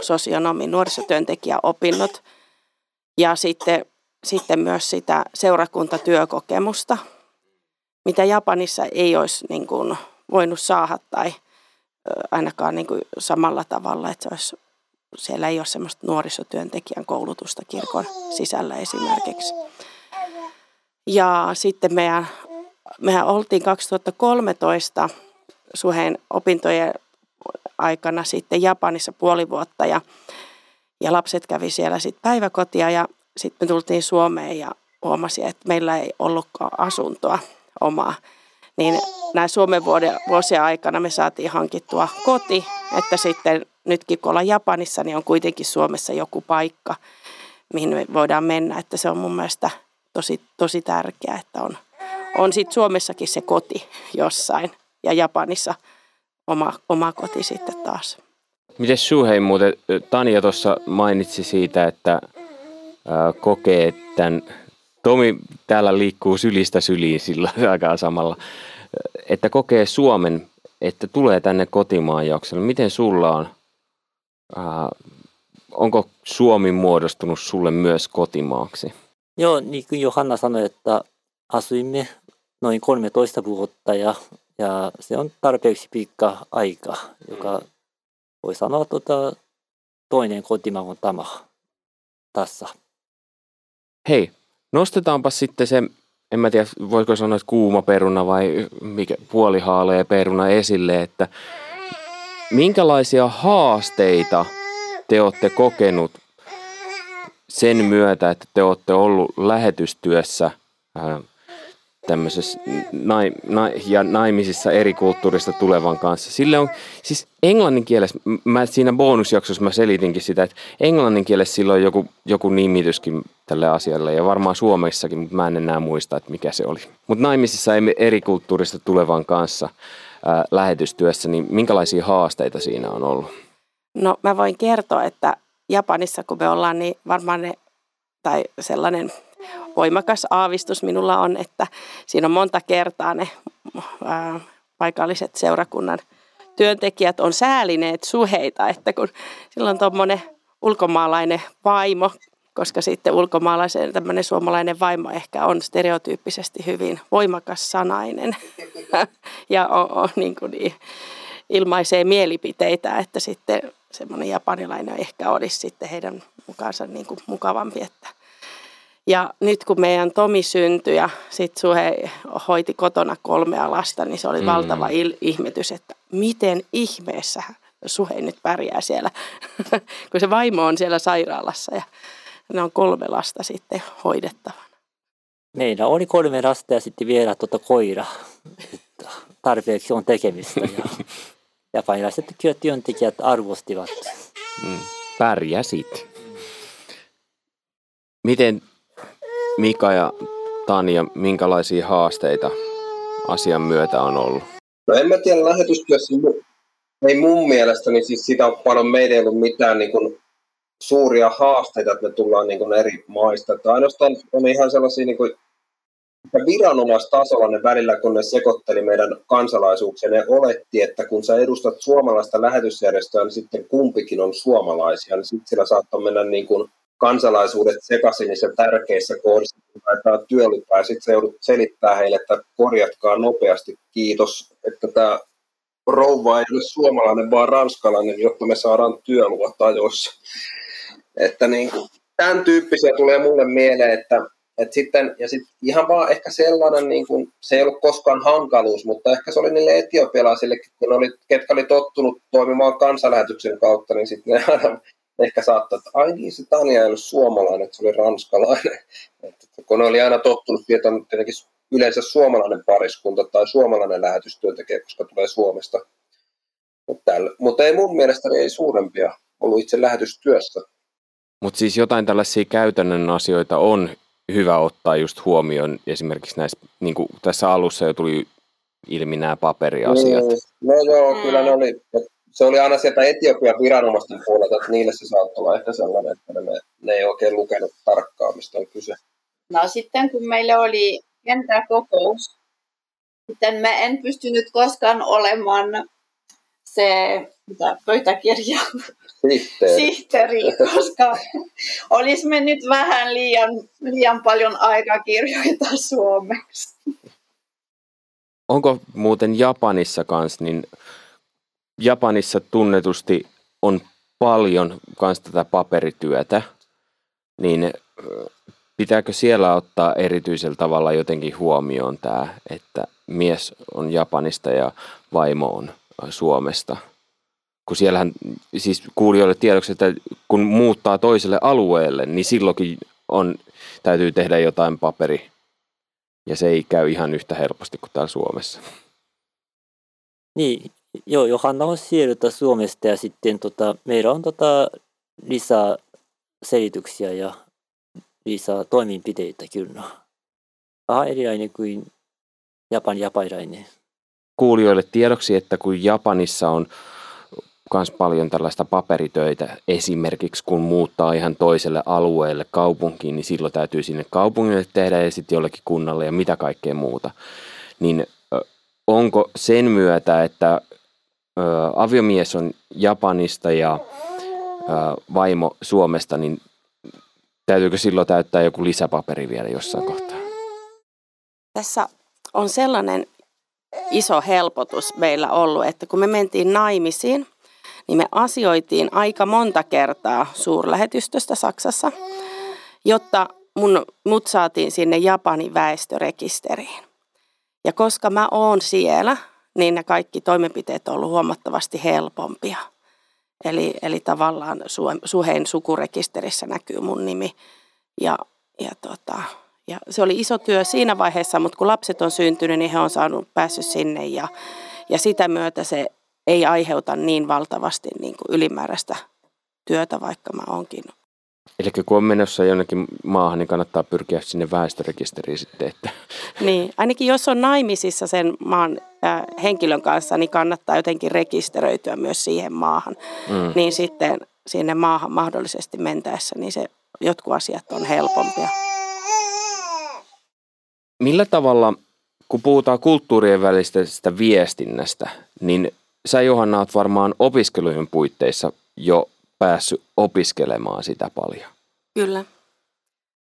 F: sosionomin nuorisotyöntekijäopinnot ja sitten, sitten myös sitä seurakuntatyökokemusta, mitä Japanissa ei olisi niin kuin voinut saada tai ainakaan niin kuin samalla tavalla, että se olisi, siellä ei ole semmoista nuorisotyöntekijän koulutusta kirkon sisällä esimerkiksi. Ja sitten meidän, mehän oltiin 2013 Suheen opintojen aikana sitten Japanissa puoli vuotta ja, ja lapset kävi siellä sitten päiväkotia ja sitten me tultiin Suomeen ja huomasin, että meillä ei ollutkaan asuntoa omaa. Niin näin Suomen vuosien aikana me saatiin hankittua koti, että sitten nytkin kun ollaan Japanissa, niin on kuitenkin Suomessa joku paikka, mihin me voidaan mennä. Että se on mun mielestä tosi, tosi tärkeää, että on, on sitten Suomessakin se koti jossain ja Japanissa – oma, oma koti sitten taas.
B: Miten Suhei muuten, Tanja tuossa mainitsi siitä, että kokee tämän, Tomi täällä liikkuu sylistä syliin sillä aikaa samalla, että kokee Suomen, että tulee tänne kotimaan jaksolle. Miten sulla on, onko Suomi muodostunut sulle myös kotimaaksi?
E: Joo, niin kuin Johanna sanoi, että asuimme noin 13 vuotta ja, ja se on tarpeeksi pitkä aika, joka voi sanoa tuota, toinen kotimaa on tämä tässä.
B: Hei, nostetaanpa sitten se, en mä tiedä voiko sanoa, että kuuma peruna vai mikä, puolihaalea peruna esille, että minkälaisia haasteita te olette kokenut sen myötä, että te olette ollut lähetystyössä äh, tämmöisessä nai, nai, ja naimisissa eri kulttuurista tulevan kanssa. Sille on, siis englannin kielessä, mä siinä bonusjaksossa mä selitinkin sitä, että englannin kielessä sillä on joku, joku nimityskin tälle asialle ja varmaan Suomessakin, mutta mä en enää muista, että mikä se oli. Mutta naimisissa eri kulttuurista tulevan kanssa ää, lähetystyössä, niin minkälaisia haasteita siinä on ollut?
F: No mä voin kertoa, että Japanissa kun me ollaan, niin varmaan ne, tai sellainen voimakas aavistus minulla on, että siinä on monta kertaa ne ää, paikalliset seurakunnan työntekijät on säälineet suheita, että kun silloin tuommoinen ulkomaalainen vaimo, koska sitten ulkomaalaisen tämmöinen suomalainen vaimo ehkä on stereotyyppisesti hyvin voimakas sanainen ja on, on niin kuin niin, ilmaisee mielipiteitä, että sitten semmoinen japanilainen ehkä olisi sitten heidän mukaansa niin kuin mukavampi, että ja nyt kun meidän Tomi syntyi ja sitten Suhe hoiti kotona kolmea lasta, niin se oli mm. valtava il- ihmetys, että miten ihmeessä Suhe nyt pärjää siellä, kun se vaimo on siellä sairaalassa ja ne on kolme lasta sitten hoidettavana.
E: Meillä oli kolme lasta ja sitten vielä tuota koira. Tarpeeksi on tekemistä ja japanilaiset työntekijät arvostivat.
B: Mm. Pärjäsit. Miten Mika ja Tanja, minkälaisia haasteita asian myötä on ollut?
D: No en mä tiedä, lähetystyössä ei mun mielestäni siis sitä on paljon meidän ei ollut mitään niin kuin suuria haasteita, että me tullaan niin kuin eri maista. Että ainoastaan on ihan sellaisia niin kuin, viranomaistasolla ne välillä, kun ne sekoitteli meidän kansalaisuuksia, ne oletti, että kun sä edustat suomalaista lähetysjärjestöä, niin sitten kumpikin on suomalaisia, niin sitten sillä saattaa mennä niin kuin kansalaisuudet sekaisin niissä tärkeissä kohdissa, kun laitetaan työlupa ja sitten se joudut selittää heille, että korjatkaa nopeasti, kiitos, että tämä rouva ei ole suomalainen, vaan ranskalainen, jotta me saadaan työluvat ajoissa. Että niin tämän tyyppisiä tulee mulle mieleen, että, että sitten, ja sitten ihan vaan ehkä sellainen, niin kuin, se ei ollut koskaan hankaluus, mutta ehkä se oli niille etiopialaisille, kun oli, ketkä oli tottunut toimimaan kansanlähetyksen kautta, niin sitten ne aina ehkä saattaa, että ai niin, se Tania ei ollut suomalainen, että se oli ranskalainen. Että, kun ne oli aina tottunut että on tietenkin yleensä suomalainen pariskunta tai suomalainen lähetystyöntekijä, koska tulee Suomesta. Mutta, Mutta ei mun mielestä ei suurempia ollut itse lähetystyössä.
B: Mutta siis jotain tällaisia käytännön asioita on hyvä ottaa just huomioon. Esimerkiksi näissä, niin kuin tässä alussa jo tuli ilmi nämä paperiasiat.
D: Mm, no joo, kyllä ne oli se oli aina sieltä Etiopian viranomaisten puolelta, että niille se saattoi olla ehkä sellainen, että ne, ne ei oikein lukenut tarkkaan, mistä on kyse.
A: No sitten kun meillä oli kentäkokous, sitten mä en pystynyt koskaan olemaan se mitä, pöytäkirja
D: sihteeri.
A: sihteeri, koska olisi mennyt vähän liian, liian paljon aikaa kirjoittaa suomeksi.
B: Onko muuten Japanissa kanssa, niin Japanissa tunnetusti on paljon myös tätä paperityötä, niin pitääkö siellä ottaa erityisellä tavalla jotenkin huomioon tämä, että mies on Japanista ja vaimo on Suomesta? Kun siellähän, siis kuulijoille tiedoksi, että kun muuttaa toiselle alueelle, niin silloinkin on, täytyy tehdä jotain paperi. Ja se ei käy ihan yhtä helposti kuin täällä Suomessa.
E: Niin, Joo, Johanna on sieltä Suomesta ja sitten tota, meillä on tota, lisää selityksiä ja lisää toimenpiteitä kyllä. Vähän erilainen kuin Japan japanilainen.
B: Kuulijoille tiedoksi, että kun Japanissa on myös paljon tällaista paperitöitä, esimerkiksi kun muuttaa ihan toiselle alueelle kaupunkiin, niin silloin täytyy sinne kaupungille tehdä ja sitten jollekin kunnalle ja mitä kaikkea muuta. Niin onko sen myötä, että aviomies on Japanista ja vaimo Suomesta, niin täytyykö silloin täyttää joku lisäpaperi vielä jossain kohtaa?
F: Tässä on sellainen iso helpotus meillä ollut, että kun me mentiin naimisiin, niin me asioitiin aika monta kertaa suurlähetystöstä Saksassa, jotta mun, mut saatiin sinne Japanin väestörekisteriin. Ja koska mä oon siellä, niin ne kaikki toimenpiteet on ollut huomattavasti helpompia. Eli, eli tavallaan Suhein sukurekisterissä näkyy mun nimi. Ja, ja, tota, ja se oli iso työ siinä vaiheessa, mutta kun lapset on syntynyt, niin he on saanut päässyt sinne ja, ja sitä myötä se ei aiheuta niin valtavasti niin kuin ylimääräistä työtä, vaikka mä onkin
B: Eli kun on menossa jonnekin maahan, niin kannattaa pyrkiä sinne väestörekisteriin sitten. Että.
F: Niin, ainakin jos on naimisissa sen maan äh, henkilön kanssa, niin kannattaa jotenkin rekisteröityä myös siihen maahan.
B: Mm.
F: Niin sitten sinne maahan mahdollisesti mentäessä, niin se jotkut asiat on helpompia.
B: Millä tavalla, kun puhutaan kulttuurien välisestä viestinnästä, niin sä Johanna oot varmaan opiskelujen puitteissa jo päässyt opiskelemaan sitä paljon.
F: Kyllä.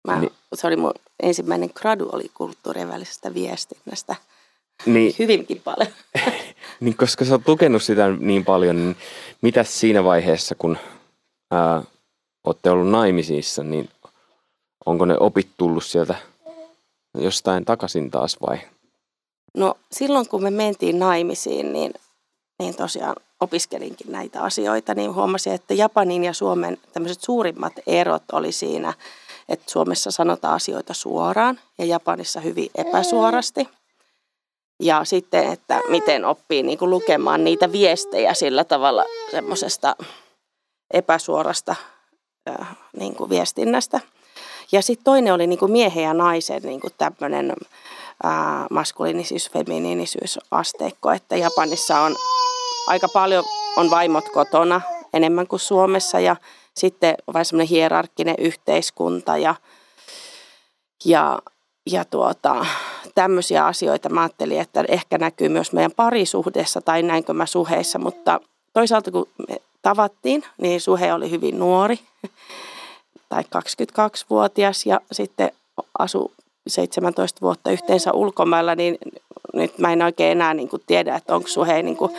F: Mä, niin. Se oli mun ensimmäinen gradu oli kulttuurien välisestä viestinnästä.
B: Niin,
F: Hyvinkin paljon.
B: niin koska sä oot lukenut sitä niin paljon, niin mitä siinä vaiheessa, kun ää, olette ollut naimisissa, niin onko ne opit tullut sieltä jostain takaisin taas vai?
F: No silloin kun me mentiin naimisiin, niin, niin tosiaan opiskelinkin näitä asioita, niin huomasin, että Japanin ja Suomen tämmöiset suurimmat erot oli siinä, että Suomessa sanotaan asioita suoraan ja Japanissa hyvin epäsuorasti. Ja sitten, että miten oppii niin kuin lukemaan niitä viestejä sillä tavalla semmoisesta epäsuorasta niin kuin viestinnästä. Ja sitten toinen oli niin kuin miehen ja naisen niin kuin tämmöinen maskuliinisyys, feminiinisyys asteikko, että Japanissa on aika paljon on vaimot kotona enemmän kuin Suomessa ja sitten on vähän semmoinen hierarkkinen yhteiskunta ja, ja, ja tuota, tämmöisiä asioita mä ajattelin, että ehkä näkyy myös meidän parisuhdessa tai näinkö mä suheissa, mutta toisaalta kun me tavattiin, niin suhe oli hyvin nuori tai 22-vuotias ja sitten asu 17 vuotta yhteensä ulkomailla, niin nyt mä en oikein enää niin kuin tiedä, että onko suhe niin kuin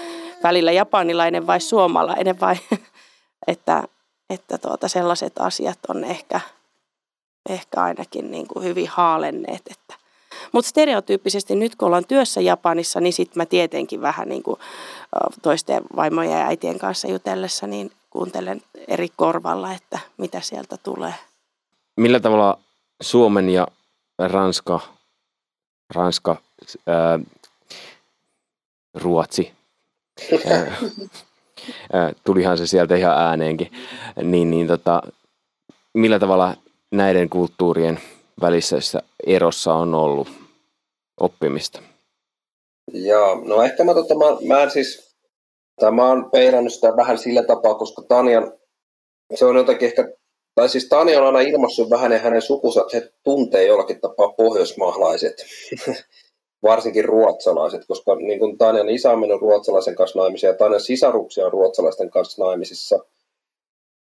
F: välillä japanilainen vai suomalainen vai että, että tuota, sellaiset asiat on ehkä, ehkä ainakin niin kuin hyvin haalenneet. Että. Mutta stereotyyppisesti nyt kun ollaan työssä Japanissa, niin sitten mä tietenkin vähän niin kuin toisten vaimojen ja äitien kanssa jutellessa, niin kuuntelen eri korvalla, että mitä sieltä tulee.
B: Millä tavalla Suomen ja Ranska, Ranska ää, Ruotsi tulihan se sieltä ihan ääneenkin, niin, niin tota, millä tavalla näiden kulttuurien välisessä erossa on ollut oppimista?
D: Joo, no ehkä mä, tota, mä, mä siis, tai mä oon peilannut sitä vähän sillä tapaa, koska Tanian, se on jotenkin ehkä, tai siis Tania on aina ilmassut vähän ja hänen sukunsa, että he tuntee jollakin tapaa pohjoismaalaiset. varsinkin ruotsalaiset, koska niin kuin Tanjan isä on mennyt ruotsalaisen kanssa naimisiin ja Tanjan sisaruksia on ruotsalaisten kanssa naimisissa.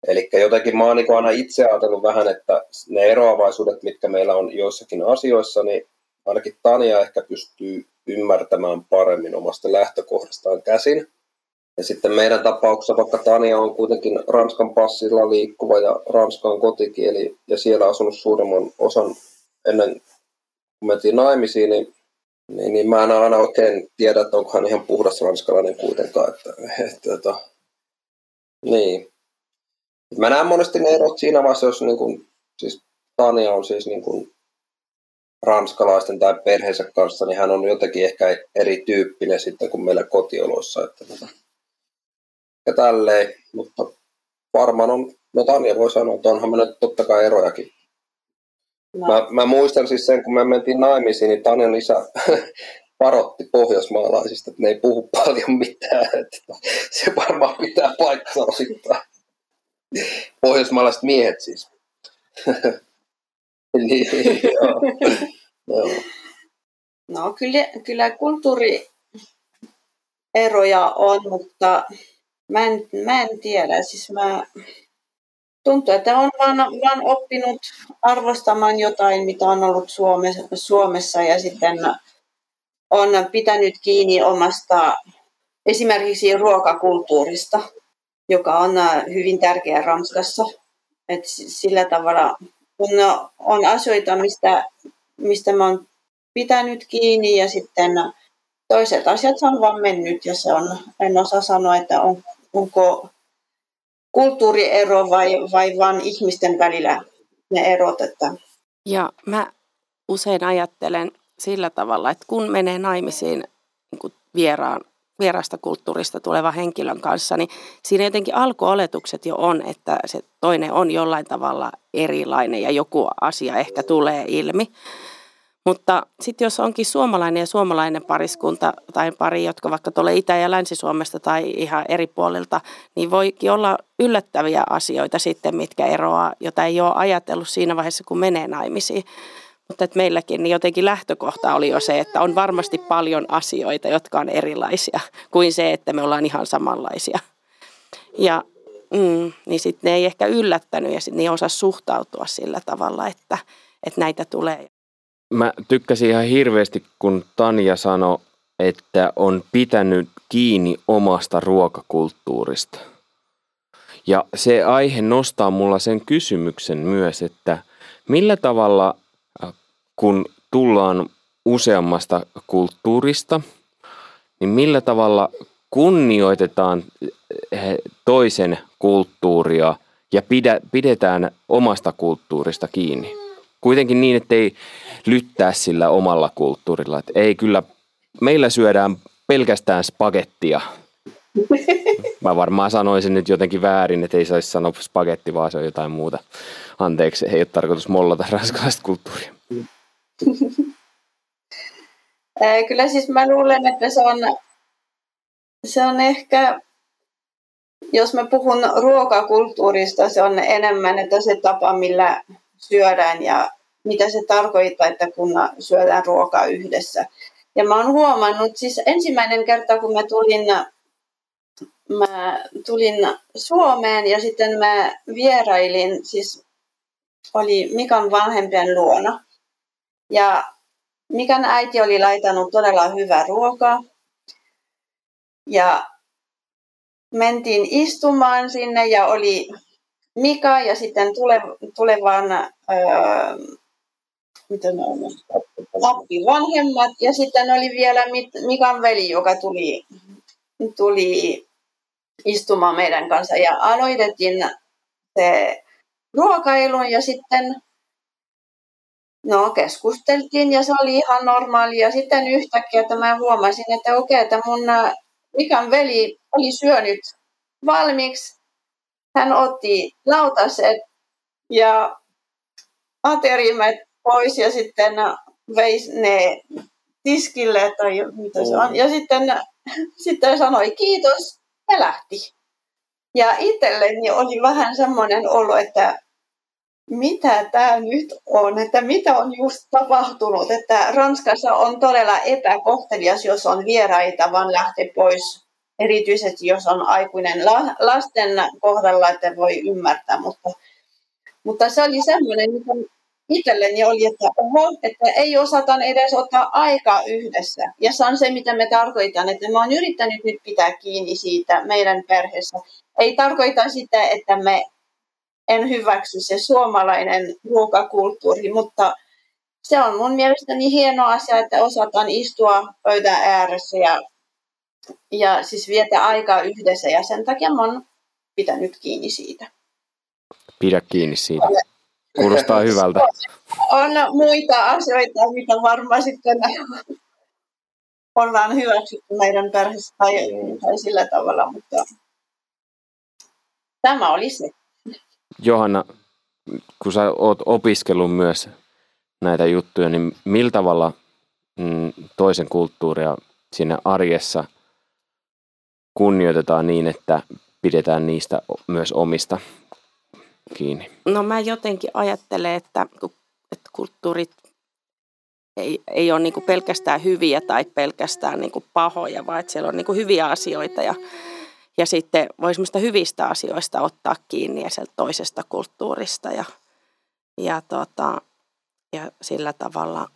D: Eli jotenkin mä oon niin aina itse ajatellut vähän, että ne eroavaisuudet, mitkä meillä on joissakin asioissa, niin ainakin Tanja ehkä pystyy ymmärtämään paremmin omasta lähtökohdastaan käsin. Ja sitten meidän tapauksessa, vaikka Tania on kuitenkin Ranskan passilla liikkuva ja Ranskan kotikieli ja siellä asunut suurimman osan ennen kuin mentiin naimisiin, niin niin, niin mä en aina oikein tiedä, että onkohan ihan puhdas ranskalainen kuitenkaan. Että, että, että, tota, niin. Mä näen monesti ne erot siinä vaiheessa, jos niin kuin, siis Tania on siis niin kuin ranskalaisten tai perheensä kanssa, niin hän on jotenkin ehkä erityyppinen sitten kuin meillä kotioloissa. Että, tota, ja tälleen, mutta varmaan on, no Tania voi sanoa, että onhan meillä totta kai erojakin
A: No.
D: Mä, mä muistan siis sen, kun me mentiin naimisiin, niin Tanjan isä varotti pohjoismaalaisista, että ne ei puhu paljon mitään. Että se varmaan pitää paikkansa osittain. Pohjoismaalaiset miehet siis. niin, joo. joo.
A: No kyllä, kyllä kulttuurieroja on, mutta mä en, mä en tiedä. Siis mä, tuntuu, että on vaan, vaan oppinut arvostamaan jotain, mitä on ollut Suomessa, Suomessa ja sitten on pitänyt kiinni omasta esimerkiksi ruokakulttuurista, joka on hyvin tärkeä Ranskassa. Et sillä tavalla, kun on asioita, mistä, mistä mä oon pitänyt kiinni ja sitten toiset asiat on vaan mennyt ja se on, en osaa sanoa, että on, onko kulttuuriero vai, vai vain ihmisten välillä ne erot. Että.
F: Ja mä usein ajattelen sillä tavalla, että kun menee naimisiin niin vieraan, vieraasta kulttuurista tulevan henkilön kanssa, niin siinä jotenkin alkuoletukset jo on, että se toinen on jollain tavalla erilainen ja joku asia ehkä tulee ilmi. Mutta sitten jos onkin suomalainen ja suomalainen pariskunta tai pari, jotka vaikka tulee Itä- ja Länsi-Suomesta tai ihan eri puolilta, niin voikin olla yllättäviä asioita sitten, mitkä eroaa, jota ei ole ajatellut siinä vaiheessa, kun menee naimisiin. Mutta että meilläkin niin jotenkin lähtökohta oli jo se, että on varmasti paljon asioita, jotka on erilaisia kuin se, että me ollaan ihan samanlaisia. Ja mm, niin sitten ne ei ehkä yllättänyt ja sitten ne ei osaa suhtautua sillä tavalla, että, että näitä tulee.
B: Mä tykkäsin ihan hirveästi, kun Tanja sanoi, että on pitänyt kiinni omasta ruokakulttuurista. Ja se aihe nostaa mulla sen kysymyksen myös, että millä tavalla, äh, kun tullaan useammasta kulttuurista, niin millä tavalla kunnioitetaan äh, toisen kulttuuria ja pidetään omasta kulttuurista kiinni? Kuitenkin niin, että ei lyttää sillä omalla kulttuurilla. Että ei kyllä, meillä syödään pelkästään spagettia. Mä varmaan sanoisin nyt jotenkin väärin, että ei saisi sanoa spagetti, vaan se on jotain muuta. Anteeksi, ei ole tarkoitus mollata ranskalaista kulttuuria.
A: Kyllä siis mä luulen, että se on, se on ehkä, jos mä puhun ruokakulttuurista, se on enemmän, että se tapa, millä syödään ja mitä se tarkoittaa, että kun syödään ruokaa yhdessä. Ja mä oon huomannut, siis ensimmäinen kerta kun mä tulin, mä tulin Suomeen ja sitten mä vierailin, siis oli Mikan vanhempien luona. Ja Mikan äiti oli laitanut todella hyvää ruokaa. Ja mentiin istumaan sinne ja oli Mika ja sitten tule, tulevan öö, miten vanhemmat ja sitten oli vielä Mikan veli, joka tuli, tuli istumaan meidän kanssa ja aloitettiin se ruokailun ja sitten no, keskusteltiin ja se oli ihan normaali ja sitten yhtäkkiä että mä huomasin, että okei, että mun Mikan veli oli syönyt valmiiksi hän otti lautaset ja aterimet pois ja sitten vei ne tiskille tai mitä se on. Ja sitten, sitten sanoi kiitos ja lähti. Ja itselleni oli vähän semmoinen olo, että mitä tämä nyt on, että mitä on just tapahtunut, että Ranskassa on todella epäkohtelias, jos on vieraita, vaan lähtee pois erityisesti jos on aikuinen lasten kohdalla, että voi ymmärtää, mutta, mutta se oli semmoinen, mikä itselleni oli, että oho, että ei osata edes ottaa aikaa yhdessä. Ja se on se, mitä me tarkoitan, että mä oon yrittänyt nyt pitää kiinni siitä meidän perheessä. Ei tarkoita sitä, että me en hyväksy se suomalainen ruokakulttuuri, mutta se on mun mielestäni hieno asia, että osataan istua pöydän ääressä ja ja siis vietä aikaa yhdessä ja sen takia mä oon pitänyt kiinni siitä.
B: Pidä kiinni siitä. Kuulostaa hyvältä.
A: On muita asioita, mitä varmaan sitten ollaan hyväksytty meidän perheessä tai, tai sillä tavalla, mutta tämä oli se.
B: Johanna, kun sä oot opiskellut myös näitä juttuja, niin millä tavalla mm, toisen kulttuuria siinä arjessa kunnioitetaan niin, että pidetään niistä myös omista kiinni?
F: No mä jotenkin ajattelen, että, että kulttuurit ei, ei ole niin pelkästään hyviä tai pelkästään niin pahoja, vaan että siellä on niin hyviä asioita ja, ja sitten voi hyvistä asioista ottaa kiinni ja sieltä toisesta kulttuurista ja, ja, tota, ja sillä, tavalla,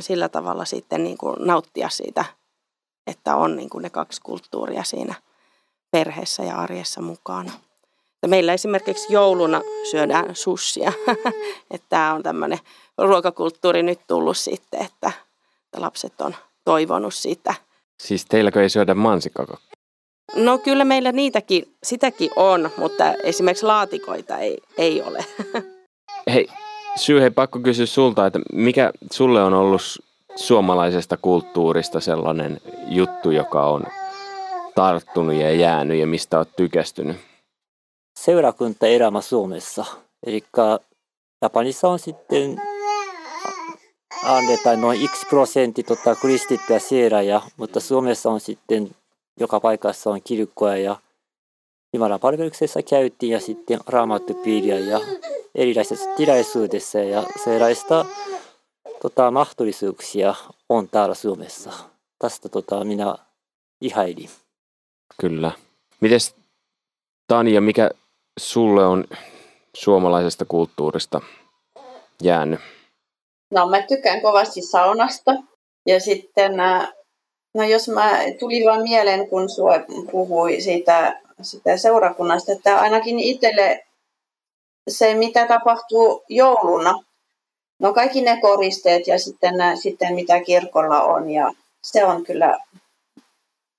F: sillä tavalla sitten niin nauttia siitä, että on niin kuin ne kaksi kulttuuria siinä perheessä ja arjessa mukana. Ja meillä esimerkiksi jouluna syödään sussia. että tämä on tämmöinen ruokakulttuuri nyt tullut sitten, että lapset on toivonut sitä.
B: Siis teilläkö ei syödä mansikkakakku?
F: No kyllä meillä niitäkin, sitäkin on, mutta esimerkiksi laatikoita ei, ei ole.
B: Hei, syy hei pakko kysyä sulta, että mikä sulle on ollut suomalaisesta kulttuurista sellainen juttu, joka on tarttunut ja jäänyt ja mistä olet tykästynyt?
E: Seurakuntaelämä Suomessa. Eli Japanissa on sitten annetaan noin yksi prosentti tota, kristittyä siellä, ja, mutta Suomessa on sitten joka paikassa on kirkkoja ja Jumalan palveluksessa käytiin ja sitten raamattupiiriä ja erilaisissa tilaisuudessa ja sellaista tota, mahdollisuuksia on täällä Suomessa. Tästä tota, minä ihailin.
B: Kyllä. Mites Tania, mikä sulle on suomalaisesta kulttuurista jäänyt?
A: No mä tykkään kovasti saunasta. Ja sitten, äh, no jos mä tuli vaan mieleen, kun sua puhui siitä, sitä seurakunnasta, että ainakin itselle se, mitä tapahtuu jouluna, no kaikki ne koristeet ja sitten, äh, sitten mitä kirkolla on ja se on kyllä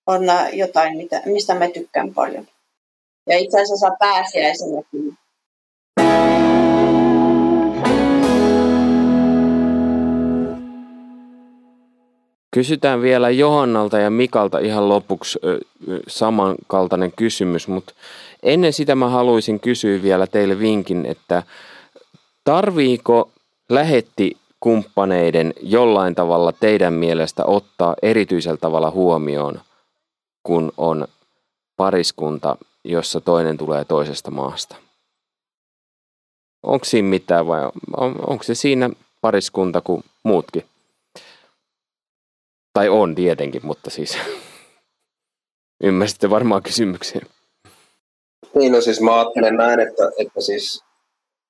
A: on jotain, mitä, mistä mä tykkään paljon. Ja itse asiassa pääsiäisenäkin
B: Kysytään vielä Johannalta ja Mikalta ihan lopuksi samankaltainen kysymys, mutta ennen sitä mä haluaisin kysyä vielä teille vinkin, että tarviiko lähetti kumppaneiden jollain tavalla teidän mielestä ottaa erityisellä tavalla huomioon, kun on pariskunta, jossa toinen tulee toisesta maasta? Onko siinä mitään vai on, onko se siinä pariskunta kuin muutkin? Tai on tietenkin, mutta siis ymmärsitte varmaan kysymyksiä.
D: Niin, no siis mä ajattelen näin, että, että siis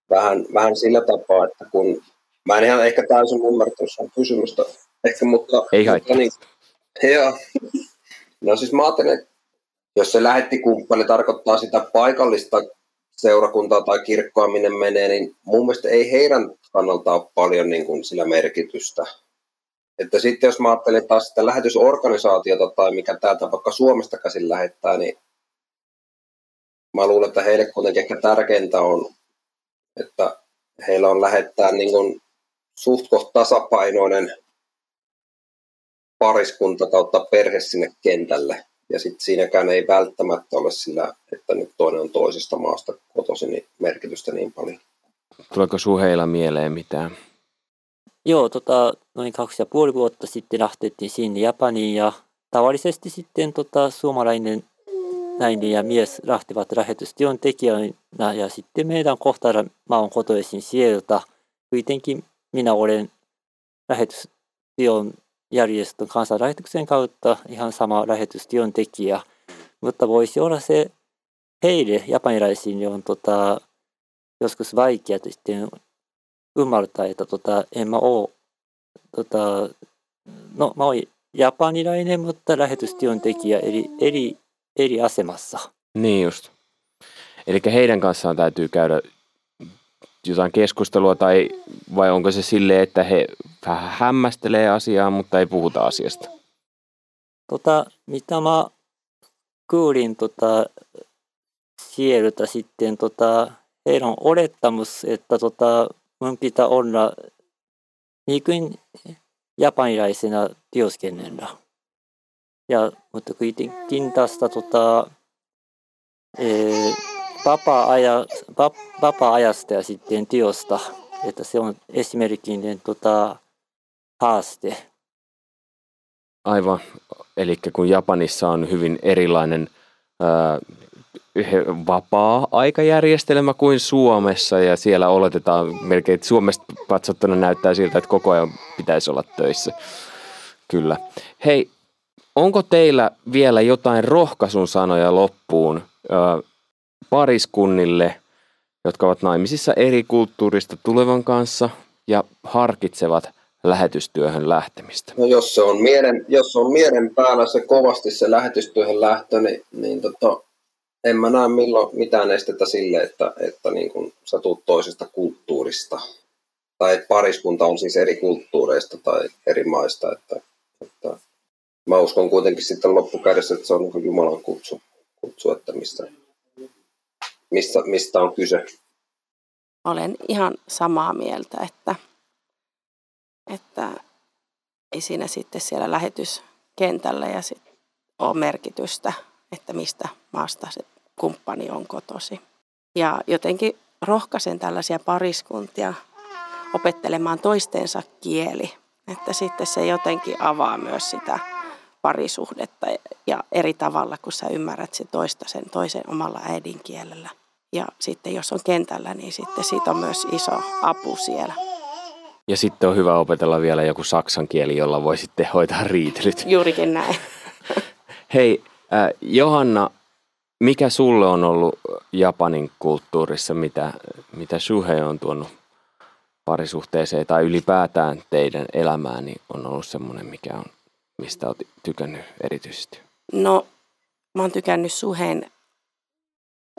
D: vähän, vähän sillä tapaa, että kun mä en ihan ehkä täysin ymmärtänyt sen kysymystä, ehkä, mutta... Ei haittaa. Niin, joo. No siis mä ajattelen, että jos se lähettikumppani tarkoittaa sitä paikallista seurakuntaa tai kirkkoa, minne menee, niin mun mielestä ei heidän kannalta ole paljon niin kuin sillä merkitystä. Että sitten jos mä ajattelen taas sitä lähetysorganisaatiota tai mikä täältä vaikka Suomesta käsin lähettää, niin mä luulen, että heille kuitenkin ehkä tärkeintä on, että heillä on lähettää niin kuin suht tasapainoinen pariskunta kautta perhe sinne kentälle. Ja sitten siinäkään ei välttämättä ole sillä, että nyt toinen on toisesta maasta kotoisin, niin merkitystä niin paljon.
B: Tuleeko suheilla mieleen mitään?
E: Joo, tota, noin kaksi ja puoli vuotta sitten lähtettiin sinne Japaniin ja tavallisesti sitten tota, suomalainen 内で闇エス、ラフテバトラヘトスティオンテキアナヤシってメイダンコフタラマンコトエシンシエルタ、ウィテンキミナオレン、ラヘトスティオンヤリエスとカンサラヘトクセンカウッタ、イハンサマラヘトスティオンテキア、ムッタボイシオラセ、ヘイレ、ヤパンイライシンリオントタ、ヨスクスバイキアとして、ウマルタエタトタ、エマオトタ、ノ、マオイ、ヤパンイライネムッタラヘトスティオンテキア、エリ、エリ、eri asemassa.
B: Niin just. Eli heidän kanssaan täytyy käydä jotain keskustelua tai vai onko se silleen, että he vähän hämmästelee asiaa, mutta ei puhuta asiasta?
E: Tota, mitä mä kuulin tota, sieltä sitten, tota, heidän on olettamus, että tota, mun pitää olla niin kuin japanilaisena työskennellä. Ja, mutta kuitenkin tästä tota, e, vapaa-aja, vapaa-ajasta ja sitten työstä, että se on esimerkillinen tota, haaste.
B: Aivan. Eli kun Japanissa on hyvin erilainen ää, vapaa-aikajärjestelmä kuin Suomessa ja siellä oletetaan melkein, että Suomesta katsottuna näyttää siltä, että koko ajan pitäisi olla töissä. Kyllä. Hei, onko teillä vielä jotain rohkaisun sanoja loppuun ö, pariskunnille, jotka ovat naimisissa eri kulttuurista tulevan kanssa ja harkitsevat lähetystyöhön lähtemistä?
D: No jos se on mielen, jos on mielen päällä se kovasti se lähetystyöhön lähtö, niin, niin tota, en mä näe milloin mitään estettä sille, että, että niin kun sä tuut toisesta kulttuurista. Tai pariskunta on siis eri kulttuureista tai eri maista. Että, että mä uskon kuitenkin sitten loppukädessä, että se on niin Jumalan kutsu, kutsu että mistä, mistä, mistä on kyse.
F: Olen ihan samaa mieltä, että, että ei siinä sitten siellä lähetyskentällä ja sit ole merkitystä, että mistä maasta se kumppani on kotosi. Ja jotenkin rohkaisen tällaisia pariskuntia opettelemaan toistensa kieli, että sitten se jotenkin avaa myös sitä parisuhdetta ja eri tavalla, kun sä ymmärrät se toista sen toisen omalla äidinkielellä. Ja sitten jos on kentällä, niin sitten siitä on myös iso apu siellä.
B: Ja sitten on hyvä opetella vielä joku saksan kieli, jolla voi sitten hoitaa riitelyt.
F: Juurikin näin.
B: Hei, äh, Johanna, mikä sulle on ollut Japanin kulttuurissa, mitä, mitä Shuhei on tuonut parisuhteeseen tai ylipäätään teidän elämään, niin on ollut semmoinen, mikä on, mistä olet tykännyt erityisesti?
F: No, mä oon tykännyt Suheen.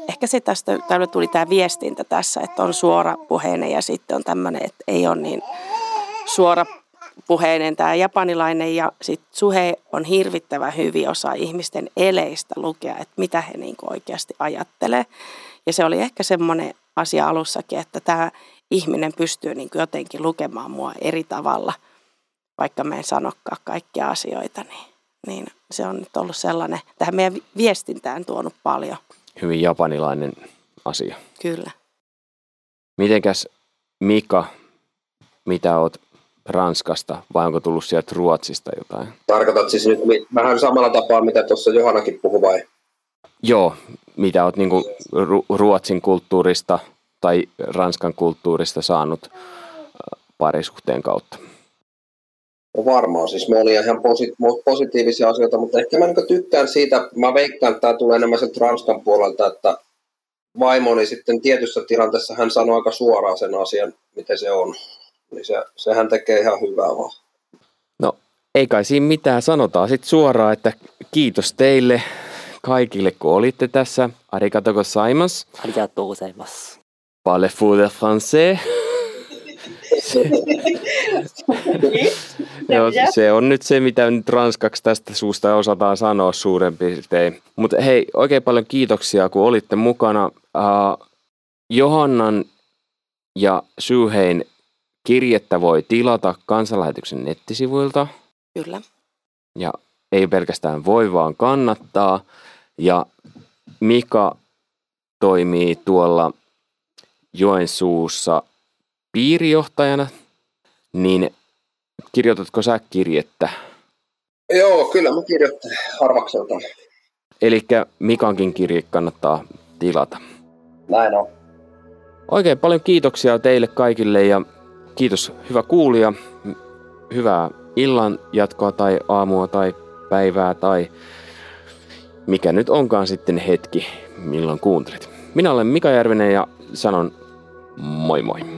F: Ehkä se tästä, täällä tuli tämä viestintä tässä, että on suora puheinen ja sitten on tämmöinen, että ei ole niin suora puheinen tämä japanilainen ja sitten Suhe on hirvittävän hyvin osa ihmisten eleistä lukea, että mitä he niin oikeasti ajattelee. Ja se oli ehkä semmoinen asia alussakin, että tämä ihminen pystyy niin jotenkin lukemaan mua eri tavalla, vaikka mä en sanokaan kaikkia asioita, niin, niin se on nyt ollut sellainen, tähän meidän viestintään tuonut paljon.
B: Hyvin japanilainen asia.
F: Kyllä.
B: Mitenkäs Mika, mitä oot Ranskasta vai onko tullut sieltä Ruotsista jotain?
D: Tarkoitat siis nyt vähän samalla tapaa, mitä tuossa Johannakin puhui vai?
B: Joo, mitä olet niin Ruotsin kulttuurista tai Ranskan kulttuurista saanut parisuhteen kautta?
D: No varmaan, siis me oli ihan posi- positiivisia asioita, mutta ehkä mä niin tykkään siitä, mä veikkaan, että tämä tulee enemmän sieltä Ranskan puolelta, että vaimoni sitten tietyssä tilanteessa hän sanoi aika suoraan sen asian, miten se on. Niin se, sehän tekee ihan hyvää vaan.
B: No, ei kai siinä mitään. Sanotaan sitten suoraan, että kiitos teille kaikille, kun olitte tässä. Arigato gozaimasu.
E: Arigato gozaimasu.
B: Parlez-vous de français? Se,
A: Joo,
B: se on nyt se, mitä nyt ranskaksi tästä suusta osataan sanoa suurin piirtein. Mutta hei, oikein paljon kiitoksia, kun olitte mukana. Uh, Johannan ja Syyhein kirjettä voi tilata kansanlähetyksen nettisivuilta.
F: Kyllä.
B: Ja ei pelkästään voi, vaan kannattaa. Ja Mika toimii tuolla Joensuussa piirijohtajana, niin kirjoitatko sä kirjettä?
D: Joo, kyllä mä kirjoittelen harvakselta.
B: Eli Mikankin kirje kannattaa tilata.
D: Näin on.
B: Oikein paljon kiitoksia teille kaikille ja kiitos hyvä kuulija. Hyvää illan jatkoa tai aamua tai päivää tai mikä nyt onkaan sitten hetki, milloin kuuntelet. Minä olen Mika Järvinen ja sanon moi moi.